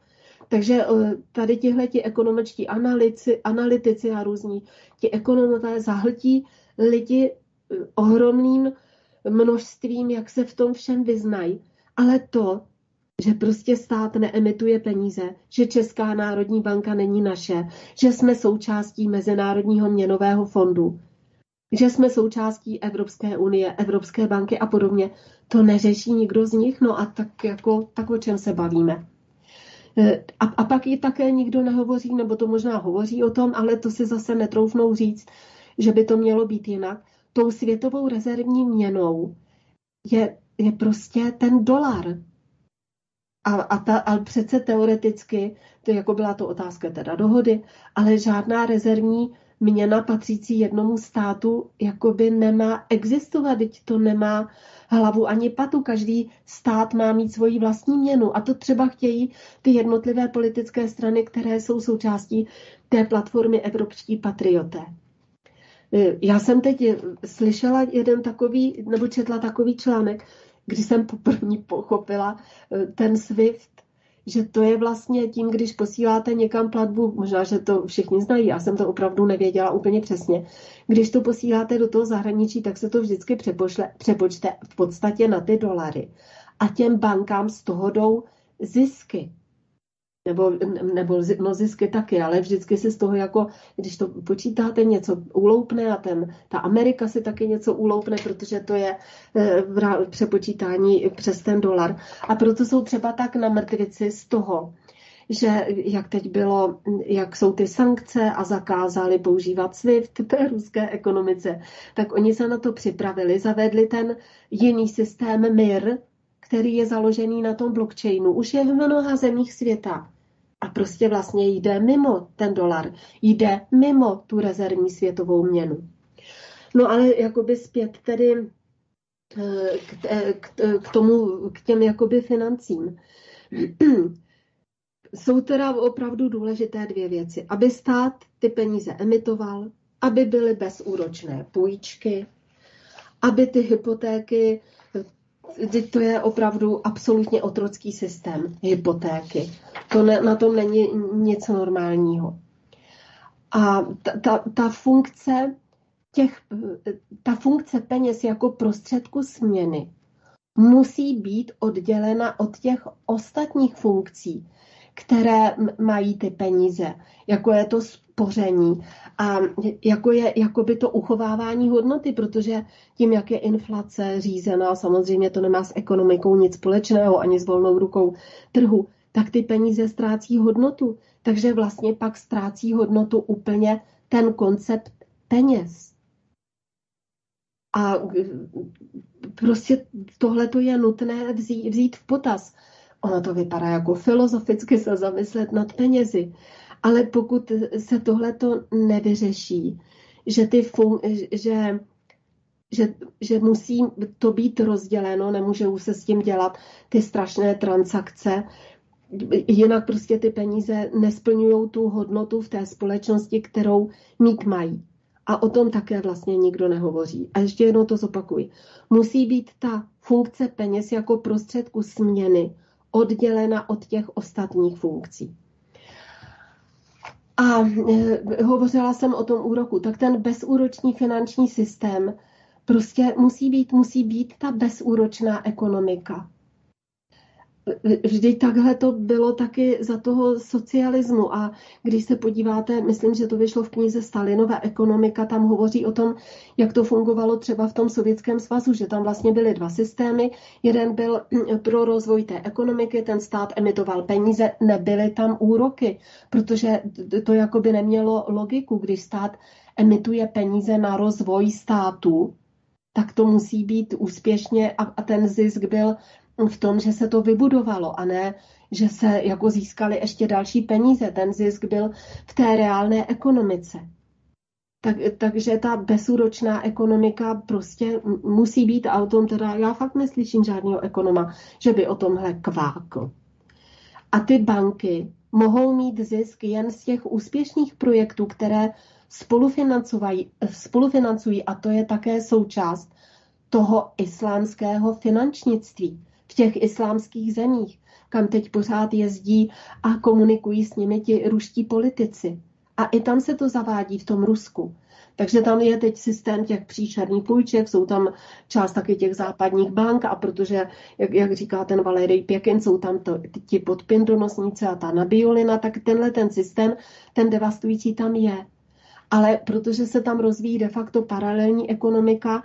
Takže eh, tady tihle ti ekonomičtí analytici, analytici a různí ti ekonomové zahltí lidi eh, ohromným množstvím, jak se v tom všem vyznají, ale to, že prostě stát neemituje peníze, že Česká národní banka není naše, že jsme součástí Mezinárodního měnového fondu, že jsme součástí Evropské unie, Evropské banky a podobně, to neřeší nikdo z nich, no a tak, jako, tak o čem se bavíme. E, a, a pak i také nikdo nehovoří, nebo to možná hovoří o tom, ale to si zase netroufnou říct, že by to mělo být jinak. Tou světovou rezervní měnou je, je prostě ten dolar. A, a, ta, a přece teoreticky, to jako byla to otázka teda dohody, ale žádná rezervní měna patřící jednomu státu jakoby nemá existovat, teď to nemá hlavu ani patu. Každý stát má mít svoji vlastní měnu a to třeba chtějí ty jednotlivé politické strany, které jsou součástí té platformy Evropští patrioté. Já jsem teď slyšela jeden takový, nebo četla takový článek, kdy jsem poprvé pochopila eh, ten SWIFT, že to je vlastně tím, když posíláte někam platbu, možná, že to všichni znají, já jsem to opravdu nevěděla úplně přesně, když to posíláte do toho zahraničí, tak se to vždycky přepošle, přepočte v podstatě na ty dolary. A těm bankám z toho jdou zisky nebo, nebo no zisky taky, ale vždycky si z toho jako, když to počítáte, něco uloupne a ten, ta Amerika si taky něco uloupne, protože to je v přepočítání přes ten dolar. A proto jsou třeba tak na mrtvici z toho, že jak teď bylo, jak jsou ty sankce a zakázali používat SWIFT té ruské ekonomice, tak oni se na to připravili, zavedli ten jiný systém MIR, který je založený na tom blockchainu, už je v mnoha zemích světa. A prostě vlastně jde mimo ten dolar, jde mimo tu rezervní světovou měnu. No ale jakoby zpět tedy eh, k, eh, k, k tomu, k těm jakoby financím. [CLEARS THROAT] Jsou teda opravdu důležité dvě věci. Aby stát ty peníze emitoval, aby byly bezúročné půjčky, aby ty hypotéky to je opravdu absolutně otrocký systém hypotéky. To ne, na tom není nic normálního. A ta, ta, ta funkce těch, ta funkce peněz jako prostředku směny musí být oddělena od těch ostatních funkcí, které mají ty peníze, jako je to spoření a jako je jakoby to uchovávání hodnoty, protože tím, jak je inflace řízená, samozřejmě to nemá s ekonomikou nic společného ani s volnou rukou trhu, tak ty peníze ztrácí hodnotu. Takže vlastně pak ztrácí hodnotu úplně ten koncept peněz. A prostě tohle to je nutné vzít, vzít v potaz. Ono to vypadá jako filozoficky se zamyslet nad penězi, ale pokud se tohle to nevyřeší, že, ty fun- že, že, že musí to být rozděleno, nemůžou se s tím dělat ty strašné transakce, jinak prostě ty peníze nesplňují tu hodnotu v té společnosti, kterou mít mají. A o tom také vlastně nikdo nehovoří. A ještě jednou to zopakuji. Musí být ta funkce peněz jako prostředku směny oddělena od těch ostatních funkcí. A e, hovořila jsem o tom úroku, tak ten bezúročný finanční systém prostě musí být, musí být ta bezúročná ekonomika. Vždyť takhle to bylo taky za toho socialismu a když se podíváte, myslím, že to vyšlo v knize Stalinova ekonomika, tam hovoří o tom, jak to fungovalo třeba v tom sovětském svazu, že tam vlastně byly dva systémy. Jeden byl pro rozvoj té ekonomiky, ten stát emitoval peníze, nebyly tam úroky, protože to jakoby nemělo logiku, když stát emituje peníze na rozvoj státu, tak to musí být úspěšně a, a ten zisk byl v tom, že se to vybudovalo a ne, že se jako získali ještě další peníze. Ten zisk byl v té reálné ekonomice. Tak, takže ta bezúročná ekonomika prostě musí být a o tom teda já fakt neslyším žádného ekonoma, že by o tomhle kvákl. A ty banky mohou mít zisk jen z těch úspěšných projektů, které spolufinancují, a to je také součást toho islámského finančnictví v těch islámských zemích, kam teď pořád jezdí a komunikují s nimi ti ruští politici. A i tam se to zavádí v tom Rusku. Takže tam je teď systém těch příšerných půjček, jsou tam část taky těch západních bank a protože, jak, jak říká ten Valery Pěkin, jsou tam to, ti podpindonosníci a ta nabiolina, tak tenhle ten systém, ten devastující tam je. Ale protože se tam rozvíjí de facto paralelní ekonomika,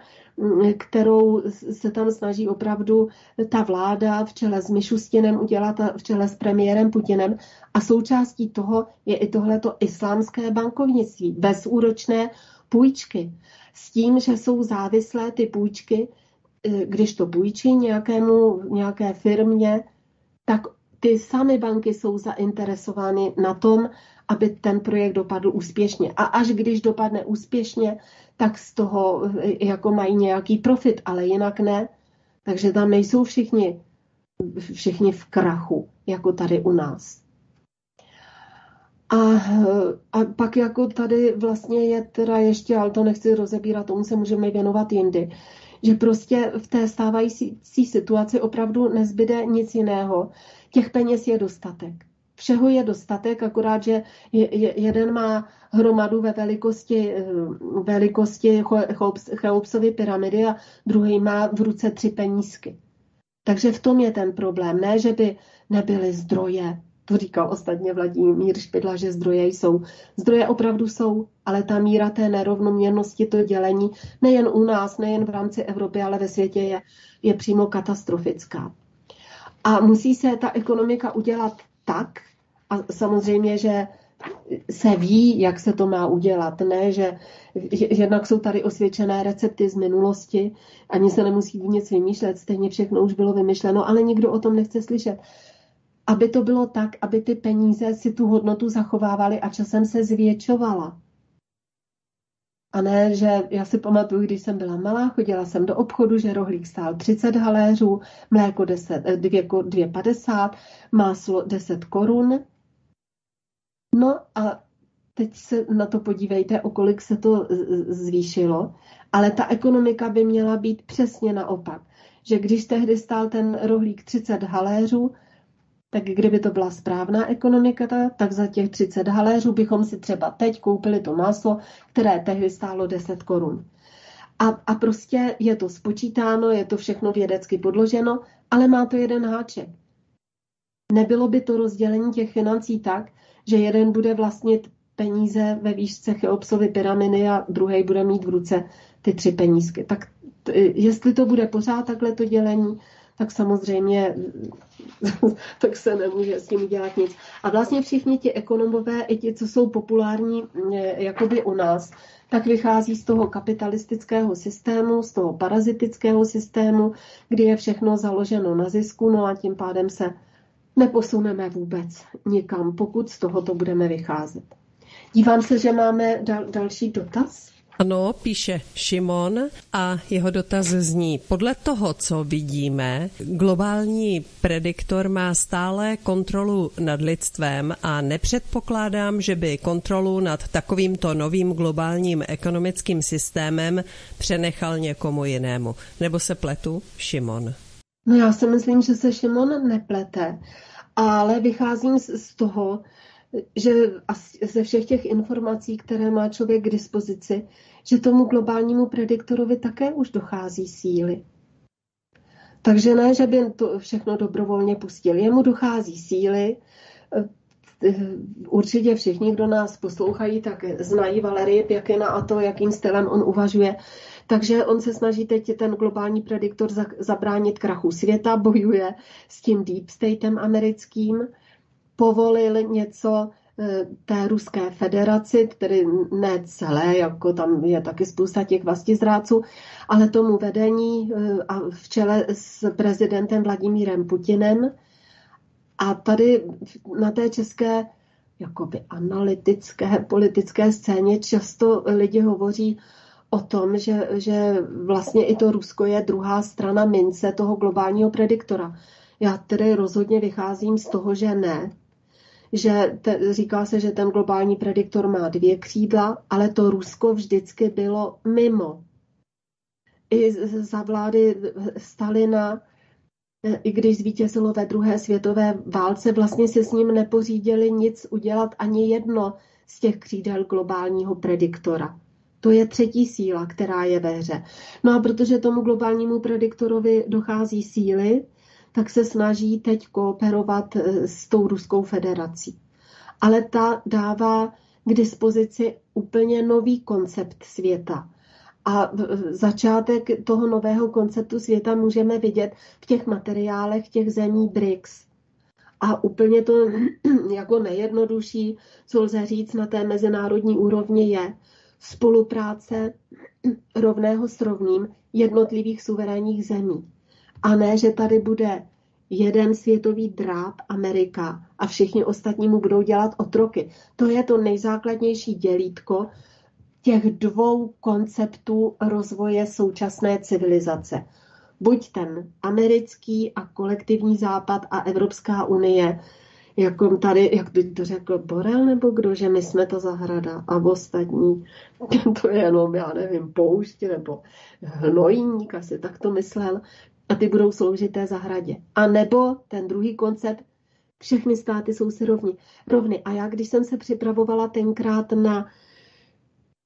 kterou se tam snaží opravdu ta vláda v čele s Mišustinem udělat v čele s premiérem Putinem. A součástí toho je i tohleto islámské bankovnictví, bezúročné půjčky. S tím, že jsou závislé ty půjčky, e, když to půjčí nějakému, nějaké firmě, tak ty samé banky jsou zainteresovány na tom, aby ten projekt dopadl úspěšně. A až když dopadne úspěšně, tak z toho e, jako mají nějaký profit, ale jinak ne. Takže tam nejsou všichni, všichni v krachu, jako tady u nás. A, a pak jako tady vlastně je teda ještě, ale to nechci rozebírat, tomu se můžeme věnovat jindy, že prostě v té stávající situaci opravdu nezbyde nic jiného. Těch peněz je dostatek. Všeho je dostatek, akorát, že jeden má hromadu ve velikosti, velikosti Cheopsovy pyramidy a druhý má v ruce tři penízky. Takže v tom je ten problém. Ne, že by nebyly zdroje, to říkal ostatně Vladimír Špidla, že zdroje jsou. Zdroje opravdu jsou, ale ta míra té nerovnoměrnosti, to dělení, nejen u nás, nejen v rámci Evropy, ale ve světě je, je přímo katastrofická. A musí se ta ekonomika udělat tak, a samozřejmě, že se ví, jak se to má udělat. Ne, že jednak jsou tady osvědčené recepty z minulosti, ani se nemusí nic vymýšlet, stejně všechno už bylo vymyšleno, ale nikdo o tom nechce slyšet aby to bylo tak, aby ty peníze si tu hodnotu zachovávaly a časem se zvětšovala. A ne, že já si pamatuju, když jsem byla malá, chodila jsem do obchodu, že rohlík stál 30 haléřů, mléko 2,50, eh, máslo 10 korun. No a teď se na to podívejte, o kolik se to zvýšilo. Ale ta ekonomika by měla být přesně naopak. Že když tehdy stál ten rohlík 30 haléřů, tak kdyby to byla správná ekonomika, tak za těch 30 haléřů bychom si třeba teď koupili to máslo, které tehdy stálo 10 korun. A, a prostě je to spočítáno, je to všechno vědecky podloženo, ale má to jeden háček. Nebylo by to rozdělení těch financí tak, že jeden bude vlastnit peníze ve výšce Cheopsovy pyramidy a druhý bude mít v ruce ty tři penízky. Tak jestli to bude pořád takhle to dělení, tak samozřejmě [LAUGHS] tak se nemůže s tím dělat nic. A vlastně všichni ti ekonomové, i ti, co jsou populární eh, jakoby u nás, tak vychází z toho kapitalistického systému, z toho parazitického systému, kdy je všechno založeno na zisku, no a tím pádem se neposuneme vůbec nikam, pokud z tohoto budeme vycházet. Dívám se, že máme dal, další dotaz. Ano, píše Šimon a jeho dotaz zní, podle toho, co vidíme, globální prediktor má stále kontrolu nad lidstvem a nepředpokládám, že by kontrolu nad takovýmto novým globálním ekonomickým systémem přenechal někomu jinému. Nebo se pletu? Šimon. No já si myslím, že se Šimon neplete, ale vycházím z toho, že ze všech těch informací, které má člověk k dispozici, že tomu globálnímu prediktorovi také už dochází síly. Takže ne, že by to všechno dobrovolně pustil. Jemu dochází síly. Určitě všichni, kdo nás poslouchají, tak znají Valerie Pěkina a to, jakým stylem on uvažuje. Takže on se snaží teď ten globální prediktor zabránit krachu světa, bojuje s tím deep statem americkým povolil něco eh, té ruské federaci, tedy ne celé, jako tam je taky spousta těch vlastizráců, ale tomu vedení eh, a v čele s prezidentem Vladimírem Putinem. A tady na té české jakoby analytické politické scéně často lidi hovoří o tom, že, že vlastně i to Rusko je druhá strana mince toho globálního prediktora. Já tedy rozhodně vycházím z toho, že ne, že te, říká se, že ten globální prediktor má dvě křídla, ale to Rusko vždycky bylo mimo. I za vlády Stalina, i když zvítězilo ve druhé světové válce, vlastně se s ním nepořídili nic udělat ani jedno z těch křídel globálního prediktora. To je třetí síla, která je ve hře. No a protože tomu globálnímu prediktorovi dochází síly, tak se snaží teď kooperovat eh, s tou Ruskou federací. Ale ta dává k dispozici úplně nový koncept světa. A začátek toho nového konceptu světa můžeme vidět v těch materiálech těch zemí BRICS. A úplně to [CLEARS THROAT] jako nejjednodušší, co lze říct na té mezinárodní úrovni, je spolupráce [CLEARS THROAT] rovného s rovným jednotlivých suverénních zemí. A ne, že tady bude jeden světový drát Amerika a všichni ostatní mu budou dělat otroky. To je to nejzákladnější dělítko těch dvou konceptů rozvoje současné civilizace. Buď ten americký a kolektivní západ a Evropská unie, jako tady, jak by to řekl Borel nebo kdo, že my jsme ta zahrada a ostatní, [LAUGHS] to je jenom, já nevím, poušť nebo hnojník, asi tak to myslel, a ty budou sloužit té zahradě. A nebo ten druhý koncept, všechny státy jsou si rovni, rovny. A já, když jsem se připravovala tenkrát na,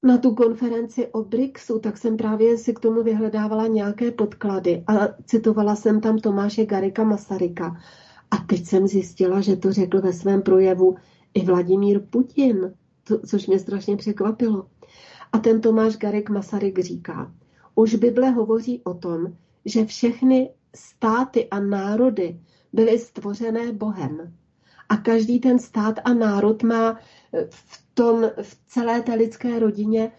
na tu konferenci o BRICSu, tak jsem právě si k tomu vyhledávala nějaké podklady a citovala jsem tam Tomáše Garika Masaryka. A teď jsem zjistila, že to řekl ve svém projevu i Vladimír Putin, to, což mě strašně překvapilo. A ten Tomáš Garik Masaryk říká, už Bible hovoří o tom, že všechny státy a národy byly stvořené Bohem. A každý ten stát a národ má v, tom, v celé té lidské rodině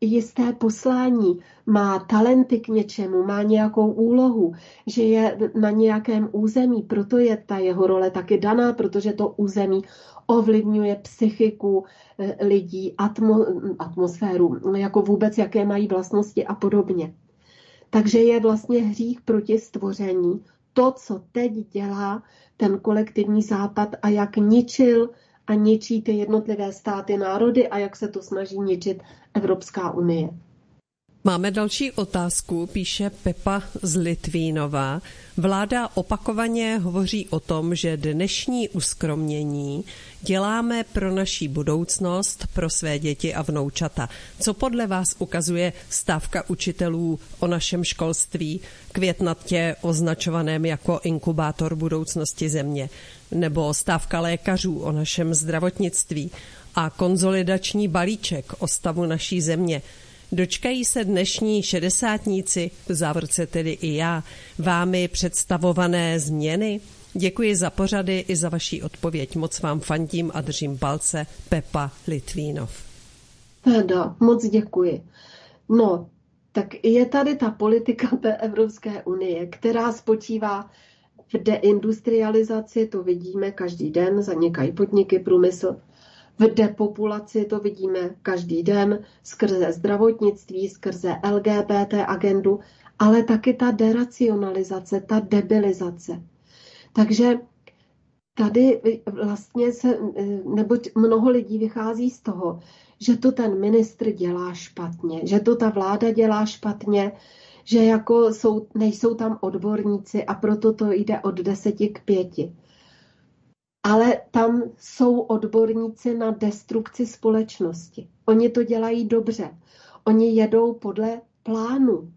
jisté poslání, má talenty k něčemu, má nějakou úlohu, že je na nějakém území, proto je ta jeho role taky daná, protože to území ovlivňuje psychiku eh, lidí, atmo, atmosféru, jako vůbec, jaké mají vlastnosti a podobně. Takže je vlastně hřích proti stvoření to, co teď dělá ten kolektivní západ a jak ničil a ničí ty jednotlivé státy, národy a jak se to snaží ničit Evropská unie. Máme další otázku, píše Pepa z Litvínova. Vláda opakovaně hovoří o tom, že dnešní uskromnění děláme pro naší budoucnost, pro své děti a vnoučata. Co podle vás ukazuje stávka učitelů o našem školství, květnatě označovaném jako inkubátor budoucnosti země, nebo stávka lékařů o našem zdravotnictví a konzolidační balíček o stavu naší země – Dočkají se dnešní šedesátníci, v závorce tedy i já, vámi představované změny? Děkuji za pořady i za vaši odpověď. Moc vám fandím a držím palce. Pepa Litvínov. Teda, moc děkuji. No, tak je tady ta politika té Evropské unie, která spočívá v deindustrializaci, to vidíme každý den, zanikají podniky, průmysl, v depopulaci, to vidíme každý den, skrze zdravotnictví, skrze LGBT agendu, ale taky ta deracionalizace, ta debilizace. Takže tady vlastně se, neboť mnoho lidí vychází z toho, že to ten ministr dělá špatně, že to ta vláda dělá špatně, že jako jsou, nejsou tam odborníci a proto to jde od deseti k pěti ale tam jsou odborníci na destrukci společnosti. Oni to dělají dobře. Oni jedou podle plánu.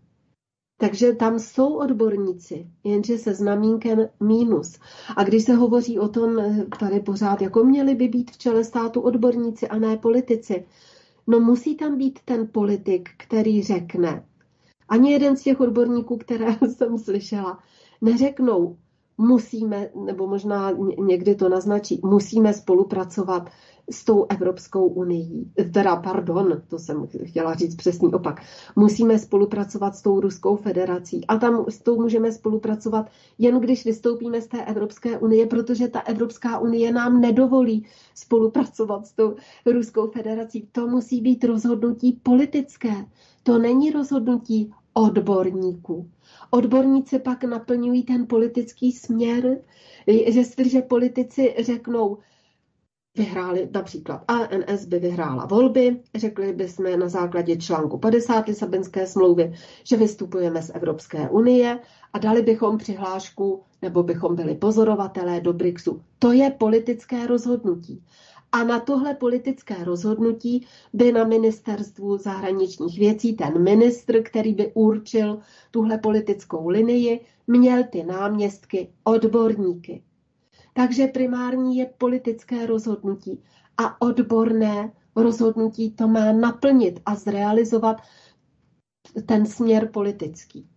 Takže tam jsou odborníci, jenže se znamínkem mínus. A když se hovoří o tom tady pořád, jako měli by být v čele státu odborníci a ne politici, no musí tam být ten politik, který řekne. Ani jeden z těch odborníků, které [LAUGHS] jsem slyšela, neřeknou, musíme, nebo možná někdy to naznačí, musíme spolupracovat s tou Evropskou unii. Teda, pardon, to jsem chtěla říct přesný opak. Musíme spolupracovat s tou Ruskou federací. A tam s tou můžeme spolupracovat jen když vystoupíme z té Evropské unie, protože ta Evropská unie nám nedovolí spolupracovat s tou Ruskou federací. To musí být rozhodnutí politické. To není rozhodnutí odborníků. Odborníci pak naplňují ten politický směr, jestliže politici řeknou, vyhráli například ANS by vyhrála volby, řekli bychom na základě článku 50 Lisabonské smlouvy, že vystupujeme z Evropské unie a dali bychom přihlášku nebo bychom byli pozorovatelé do BRICSu. To je politické rozhodnutí. A na tohle politické rozhodnutí by na ministerstvu zahraničních věcí ten ministr, který by určil tuhle politickou linii, měl ty náměstky odborníky. Takže primární je politické rozhodnutí a odborné rozhodnutí to má naplnit a zrealizovat ten směr politický.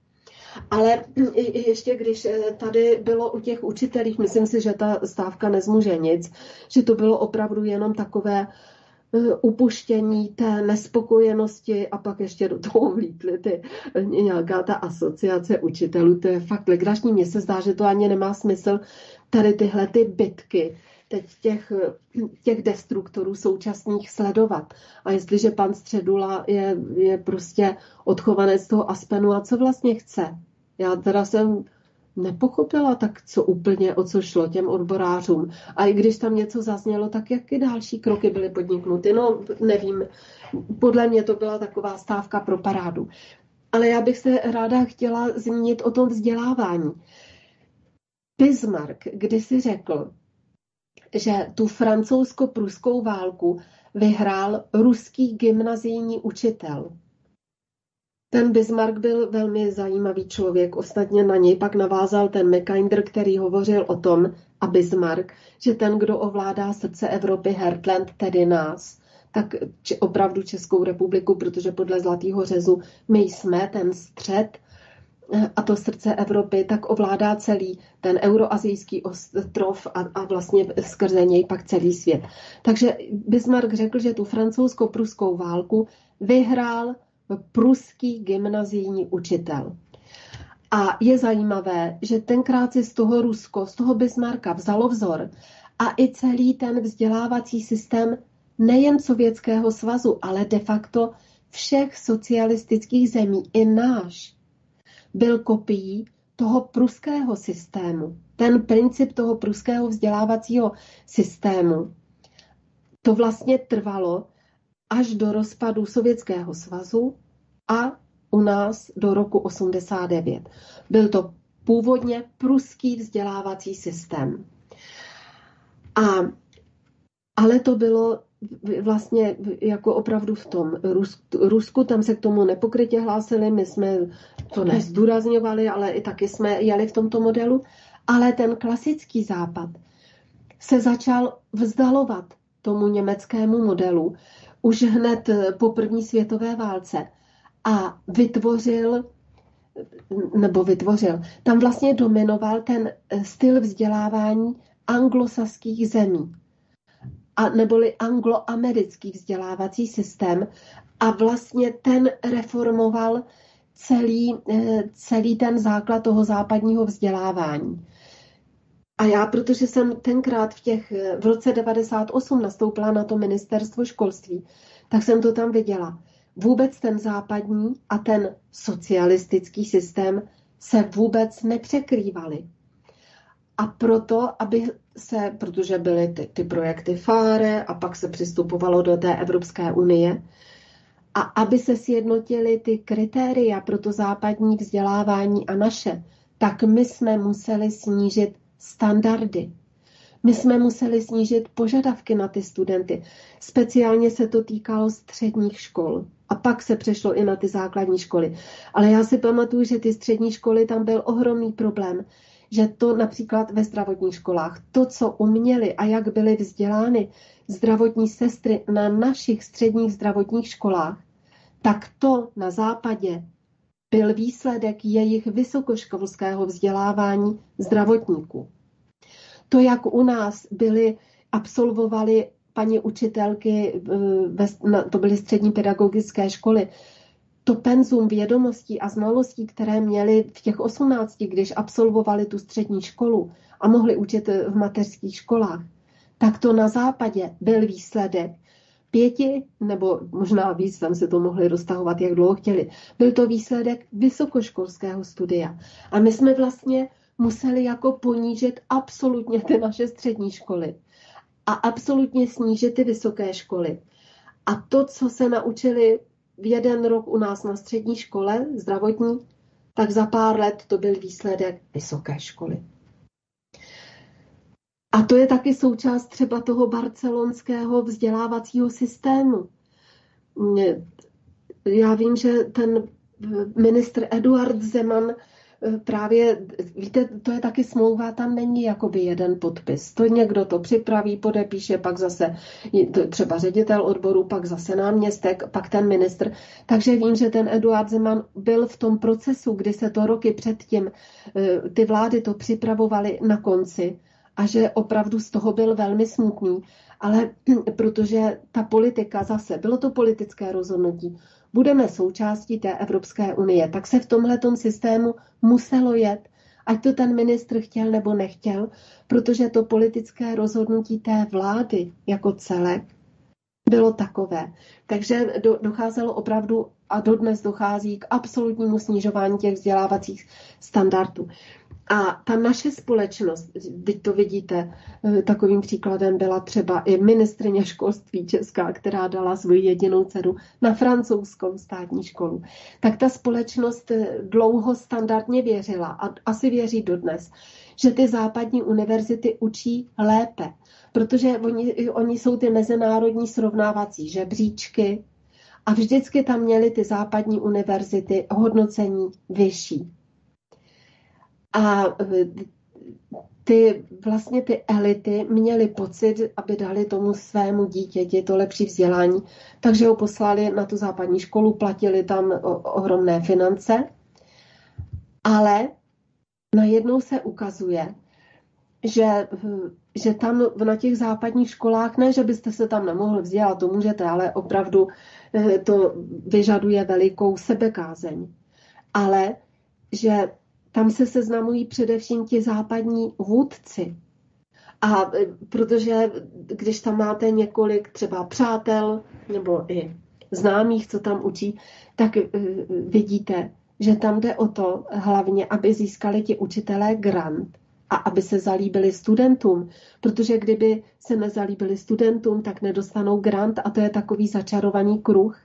Ale ještě když eh, tady bylo u těch učitelích, myslím si, že ta stávka nezmůže nic, že to bylo opravdu jenom takové eh, upuštění té nespokojenosti a pak ještě do toho vlítly ty eh, nějaká ta asociace učitelů. To je fakt legrační. Mně se zdá, že to ani nemá smysl tady tyhle ty bitky teď těch, těch destruktorů současných sledovat. A jestliže pan Středula je, je prostě odchovanec toho Aspenu a co vlastně chce? Já teda jsem nepochopila tak, co úplně, o co šlo těm odborářům. A i když tam něco zaznělo, tak jaké další kroky byly podniknuty? No, nevím. Podle mě to byla taková stávka pro parádu. Ale já bych se ráda chtěla zmínit o tom vzdělávání. Bismarck kdysi řekl, že tu francouzsko-pruskou válku vyhrál ruský gymnazijní učitel. Ten Bismarck byl velmi zajímavý člověk, ostatně na něj pak navázal ten McKinder, který hovořil o tom, a Bismarck, že ten, kdo ovládá srdce Evropy, Hertland, tedy nás, tak opravdu Českou republiku, protože podle Zlatého řezu my jsme ten střed a to srdce Evropy, tak ovládá celý ten euroazijský ostrov a, a vlastně skrze něj pak celý svět. Takže Bismarck řekl, že tu francouzsko-pruskou válku vyhrál pruský gymnazijní učitel. A je zajímavé, že tenkrát si z toho Rusko, z toho Bismarcka vzalo vzor a i celý ten vzdělávací systém nejen Sovětského svazu, ale de facto všech socialistických zemí, i náš, byl kopií toho pruského systému. Ten princip toho pruského vzdělávacího systému, to vlastně trvalo až do rozpadu Sovětského svazu a u nás do roku 89. Byl to původně pruský vzdělávací systém. A, ale to bylo vlastně jako opravdu v tom Rusku, tam se k tomu nepokrytě hlásili, my jsme to nezdůrazňovali, ale i taky jsme jeli v tomto modelu, ale ten klasický západ se začal vzdalovat tomu německému modelu už hned po první světové válce a vytvořil nebo vytvořil. Tam vlastně dominoval ten styl vzdělávání anglosaských zemí a neboli angloamerický vzdělávací systém a vlastně ten reformoval celý, eh, celý ten základ toho západního vzdělávání. A já, protože jsem tenkrát v, těch, v roce 98 nastoupila na to ministerstvo školství, tak jsem to tam viděla. Vůbec ten západní a ten socialistický systém se vůbec nepřekrývaly. A proto, aby se, protože byly ty, ty projekty FARE a pak se přistupovalo do té Evropské unie, a aby se sjednotily ty kritéria pro to západní vzdělávání a naše, tak my jsme museli snížit standardy. My jsme museli snížit požadavky na ty studenty. Speciálně se to týkalo středních škol. A pak se přešlo i na ty základní školy. Ale já si pamatuju, že ty střední školy, tam byl ohromný problém, že to například ve zdravotních školách, to, co uměli a jak byly vzdělány zdravotní sestry na našich středních zdravotních školách, tak to na západě byl výsledek jejich vysokoškolského vzdělávání zdravotníků. To, jak u nás byli, absolvovali paní učitelky, eh, to byly střední pedagogické školy, to penzum vědomostí a znalostí, které měli v těch 18, když absolvovali tu střední školu a mohli učit v mateřských školách, tak to na západě byl výsledek pěti nebo možná víc, tam se to mohli roztahovat, jak dlouho chtěli. Byl to výsledek vysokoškolského studia. A my jsme vlastně museli jako ponížit absolutně ty naše střední školy a absolutně snížit ty vysoké školy. A to, co se naučili jeden rok u nás na střední škole zdravotní, tak za pár let to byl výsledek vysoké školy. A to je taky součást třeba toho barcelonského vzdělávacího systému. Já vím, že ten ministr Eduard Zeman právě, víte, to je taky smlouva, tam není jakoby jeden podpis. To někdo to připraví, podepíše, pak zase třeba ředitel odboru, pak zase náměstek, pak ten ministr. Takže vím, že ten Eduard Zeman byl v tom procesu, kdy se to roky předtím eh, ty vlády to připravovaly na konci a že opravdu z toho byl velmi smutný. Ale [CLEARS THROAT] protože ta politika zase, bylo to politické rozhodnutí, budeme součástí té Evropské unie. Tak se v tomhletom systému muselo jet, ať to ten ministr chtěl nebo nechtěl, protože to politické rozhodnutí té vlády jako celek bylo takové. Takže do, docházelo opravdu a dodnes dochází k absolutnímu snižování těch vzdělávacích standardů. A ta naše společnost, teď to vidíte, eh, takovým příkladem byla třeba i ministrině školství česká, která dala svoji jedinou dceru na francouzskou státní školu. Tak ta společnost eh, dlouho standardně věřila a asi věří dodnes, že ty západní univerzity učí lépe, protože oni, oni jsou ty mezinárodní srovnávací žebříčky a vždycky tam měly ty západní univerzity hodnocení vyšší. A e, ty vlastně ty elity měly pocit, aby dali tomu svému dítěti to lepší vzdělání, takže ho poslali na tu západní školu, platili tam ohromné finance, ale najednou se ukazuje, že, že tam na těch západních školách, ne, že byste se tam nemohli vzdělat, to můžete, ale opravdu e, to vyžaduje velikou sebekázeň. Ale že tam se seznamují především ti západní vůdci. A e, protože když tam máte několik třeba přátel nebo i známých, co tam učí, tak e, vidíte, že tam jde o to hlavně, aby získali ti učitelé grant a aby se zalíbili studentům, protože kdyby se nezalíbili studentům, tak nedostanou grant a to je takový začarovaný kruh.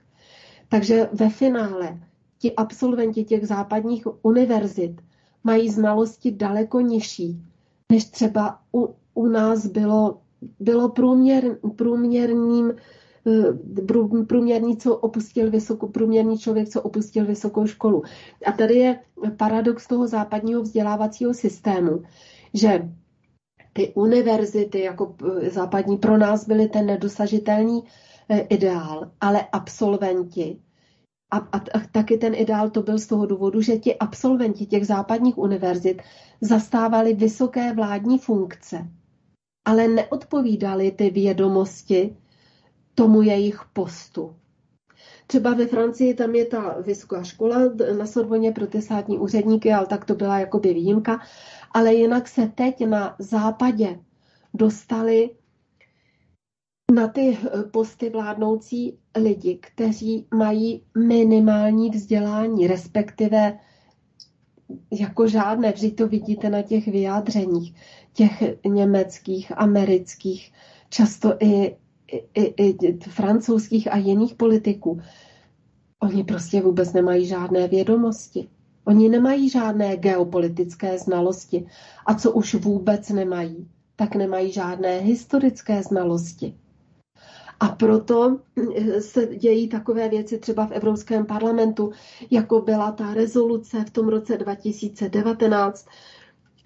Takže ve finále ti absolventi těch západních univerzit mají znalosti daleko nižší, než třeba u, u nás bylo, bylo průměr, průměrným eh, průměrný, co opustil vysokou, průměrný člověk, co opustil vysokou školu. A tady je paradox toho západního vzdělávacího systému, že ty univerzity jako eh, západní pro nás byly ten nedosažitelný eh, ideál, ale absolventi a, a, a taky ten ideál to byl z toho důvodu, že ti absolventi těch západních univerzit zastávali vysoké vládní funkce, ale neodpovídali ty vědomosti tomu jejich postu. Třeba ve Francii tam je ta vysoká škola na Sorboně pro ty státní úředníky, ale tak to byla jakoby výjimka. Ale jinak se teď na západě dostali na ty eh, posty vládnoucí lidi, kteří mají minimální vzdělání, respektive jako žádné, vždyť to vidíte na těch vyjádřeních, těch německých, amerických, často i, i, i, i francouzských a jiných politiků. Oni prostě vůbec nemají žádné vědomosti. Oni nemají žádné geopolitické znalosti. A co už vůbec nemají, tak nemají žádné historické znalosti. A proto eh, se dějí takové věci třeba v Evropském parlamentu, jako byla ta rezoluce v tom roce 2019,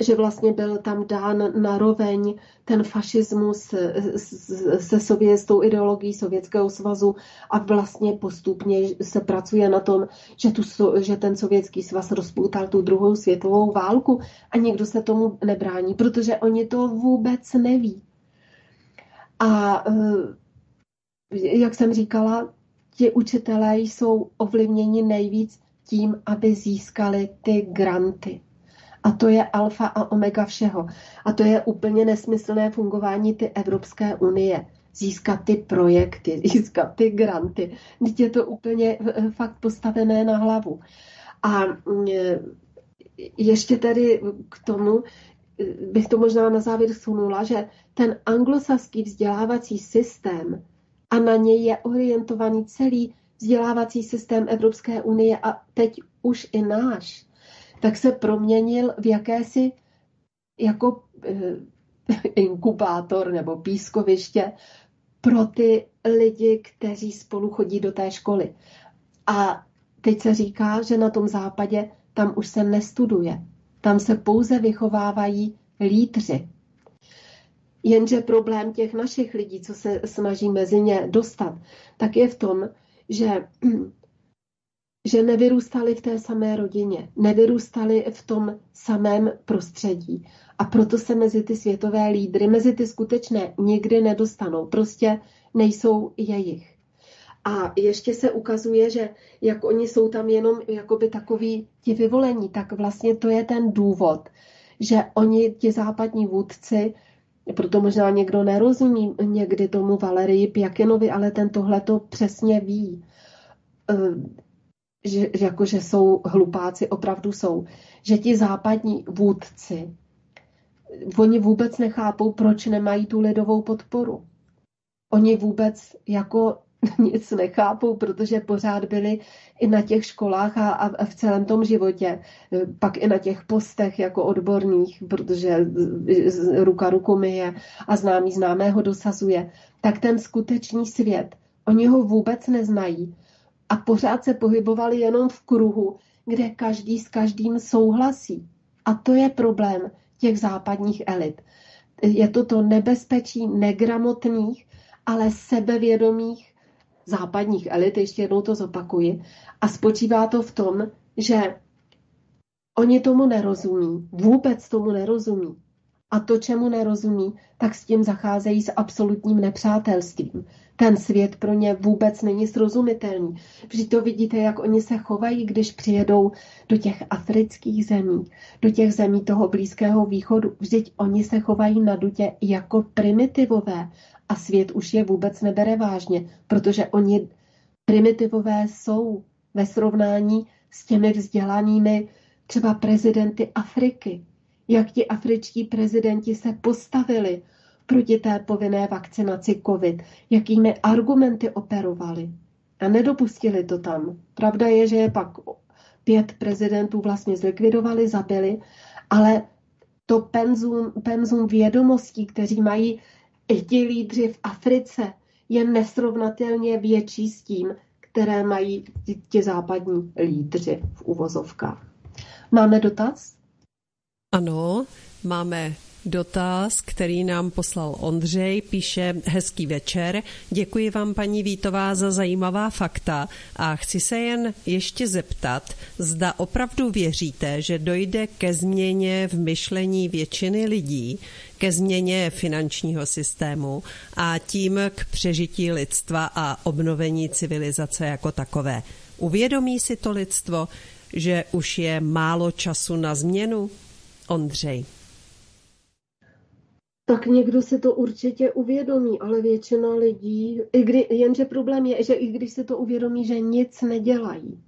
že vlastně byl tam dán na roveň ten fašismus se sovětskou ideologií Sovětského svazu a vlastně postupně se pracuje na tom, že, tu, že ten Sovětský svaz rozpoutal tu druhou světovou válku a nikdo se tomu nebrání, protože oni to vůbec neví. A eh, jak jsem říkala, ti učitelé jsou ovlivněni nejvíc tím, aby získali ty granty. A to je alfa a omega všeho. A to je úplně nesmyslné fungování ty Evropské unie. Získat ty projekty, [LAUGHS] získat ty granty. Teď je to úplně eh, fakt postavené na hlavu. A mm, ještě tedy k tomu, eh, bych to možná na závěr sunula, že ten anglosaský vzdělávací systém a na něj je orientovaný celý vzdělávací systém Evropské unie a teď už i náš, tak se proměnil v jakési jako eh, [LAUGHS] inkubátor nebo pískoviště pro ty lidi, kteří spolu chodí do té školy. A teď se říká, že na tom západě tam už se nestuduje. Tam se pouze vychovávají lídři. Jenže problém těch našich lidí, co se snaží mezi ně dostat, tak je v tom, že, že nevyrůstali v té samé rodině, nevyrůstali v tom samém prostředí. A proto se mezi ty světové lídry, mezi ty skutečné nikdy nedostanou. Prostě nejsou jejich. A ještě se ukazuje, že jak oni jsou tam jenom jakoby takový ti vyvolení, tak vlastně to je ten důvod, že oni, ti západní vůdci, proto možná někdo nerozumí někdy tomu Valerii Pjakinovi, ale ten tohle to přesně ví, eh, že, že, jako, že jsou hlupáci, opravdu jsou, že ti západní vůdci, oni vůbec nechápou, proč nemají tu lidovou podporu. Oni vůbec jako [LAUGHS] nic nechápou, protože pořád byli i na těch školách a, a v celém tom životě, pak i na těch postech jako odborných, protože ruka ruku myje a známý známého dosazuje, tak ten skutečný svět, oni ho vůbec neznají a pořád se pohybovali jenom v kruhu, kde každý s každým souhlasí. A to je problém těch západních elit. Je to to nebezpečí negramotných, ale sebevědomých západních elit, ještě jednou to zopakuji, a spočívá to v tom, že oni tomu nerozumí, vůbec tomu nerozumí. A to, čemu nerozumí, tak s tím zacházejí s absolutním nepřátelstvím. Ten svět pro ně vůbec není srozumitelný. Vždyť to vidíte, jak oni se chovají, když přijedou do těch afrických zemí, do těch zemí toho Blízkého východu. Vždyť oni se chovají na dutě jako primitivové a svět už je vůbec nebere vážně, protože oni primitivové jsou ve srovnání s těmi vzdělanými třeba prezidenty Afriky. Jak ti afričtí prezidenti se postavili proti té povinné vakcinaci COVID, jakými argumenty operovali. A nedopustili to tam. Pravda je, že je pak pět prezidentů vlastně zlikvidovali, zabili, ale to penzum, penzum vědomostí, kteří mají ti lídři v Africe je nesrovnatelně větší s tím, které mají ti západní lídři v uvozovkách. Máme dotaz? Ano, máme Dotaz, který nám poslal Ondřej, píše Hezký večer. Děkuji vám, paní Vítová, za zajímavá fakta a chci se jen ještě zeptat, zda opravdu věříte, že dojde ke změně v myšlení většiny lidí, ke změně finančního systému a tím k přežití lidstva a obnovení civilizace jako takové. Uvědomí si to lidstvo, že už je málo času na změnu? Ondřej tak někdo si to určitě uvědomí, ale většina lidí, i kdy, jenže problém je, že i když si to uvědomí, že nic nedělají.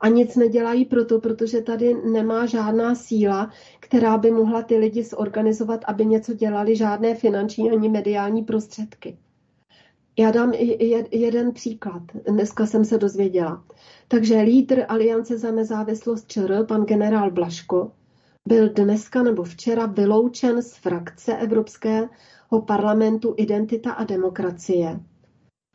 A nic nedělají proto, protože tady nemá žádná síla, která by mohla ty lidi zorganizovat, aby něco dělali, žádné finanční ani mediální prostředky. Já dám jeden příklad. Dneska jsem se dozvěděla. Takže lídr Aliance za nezávislost ČR, pan generál Blaško, byl dneska nebo včera vyloučen z frakce Evropského parlamentu Identita a demokracie.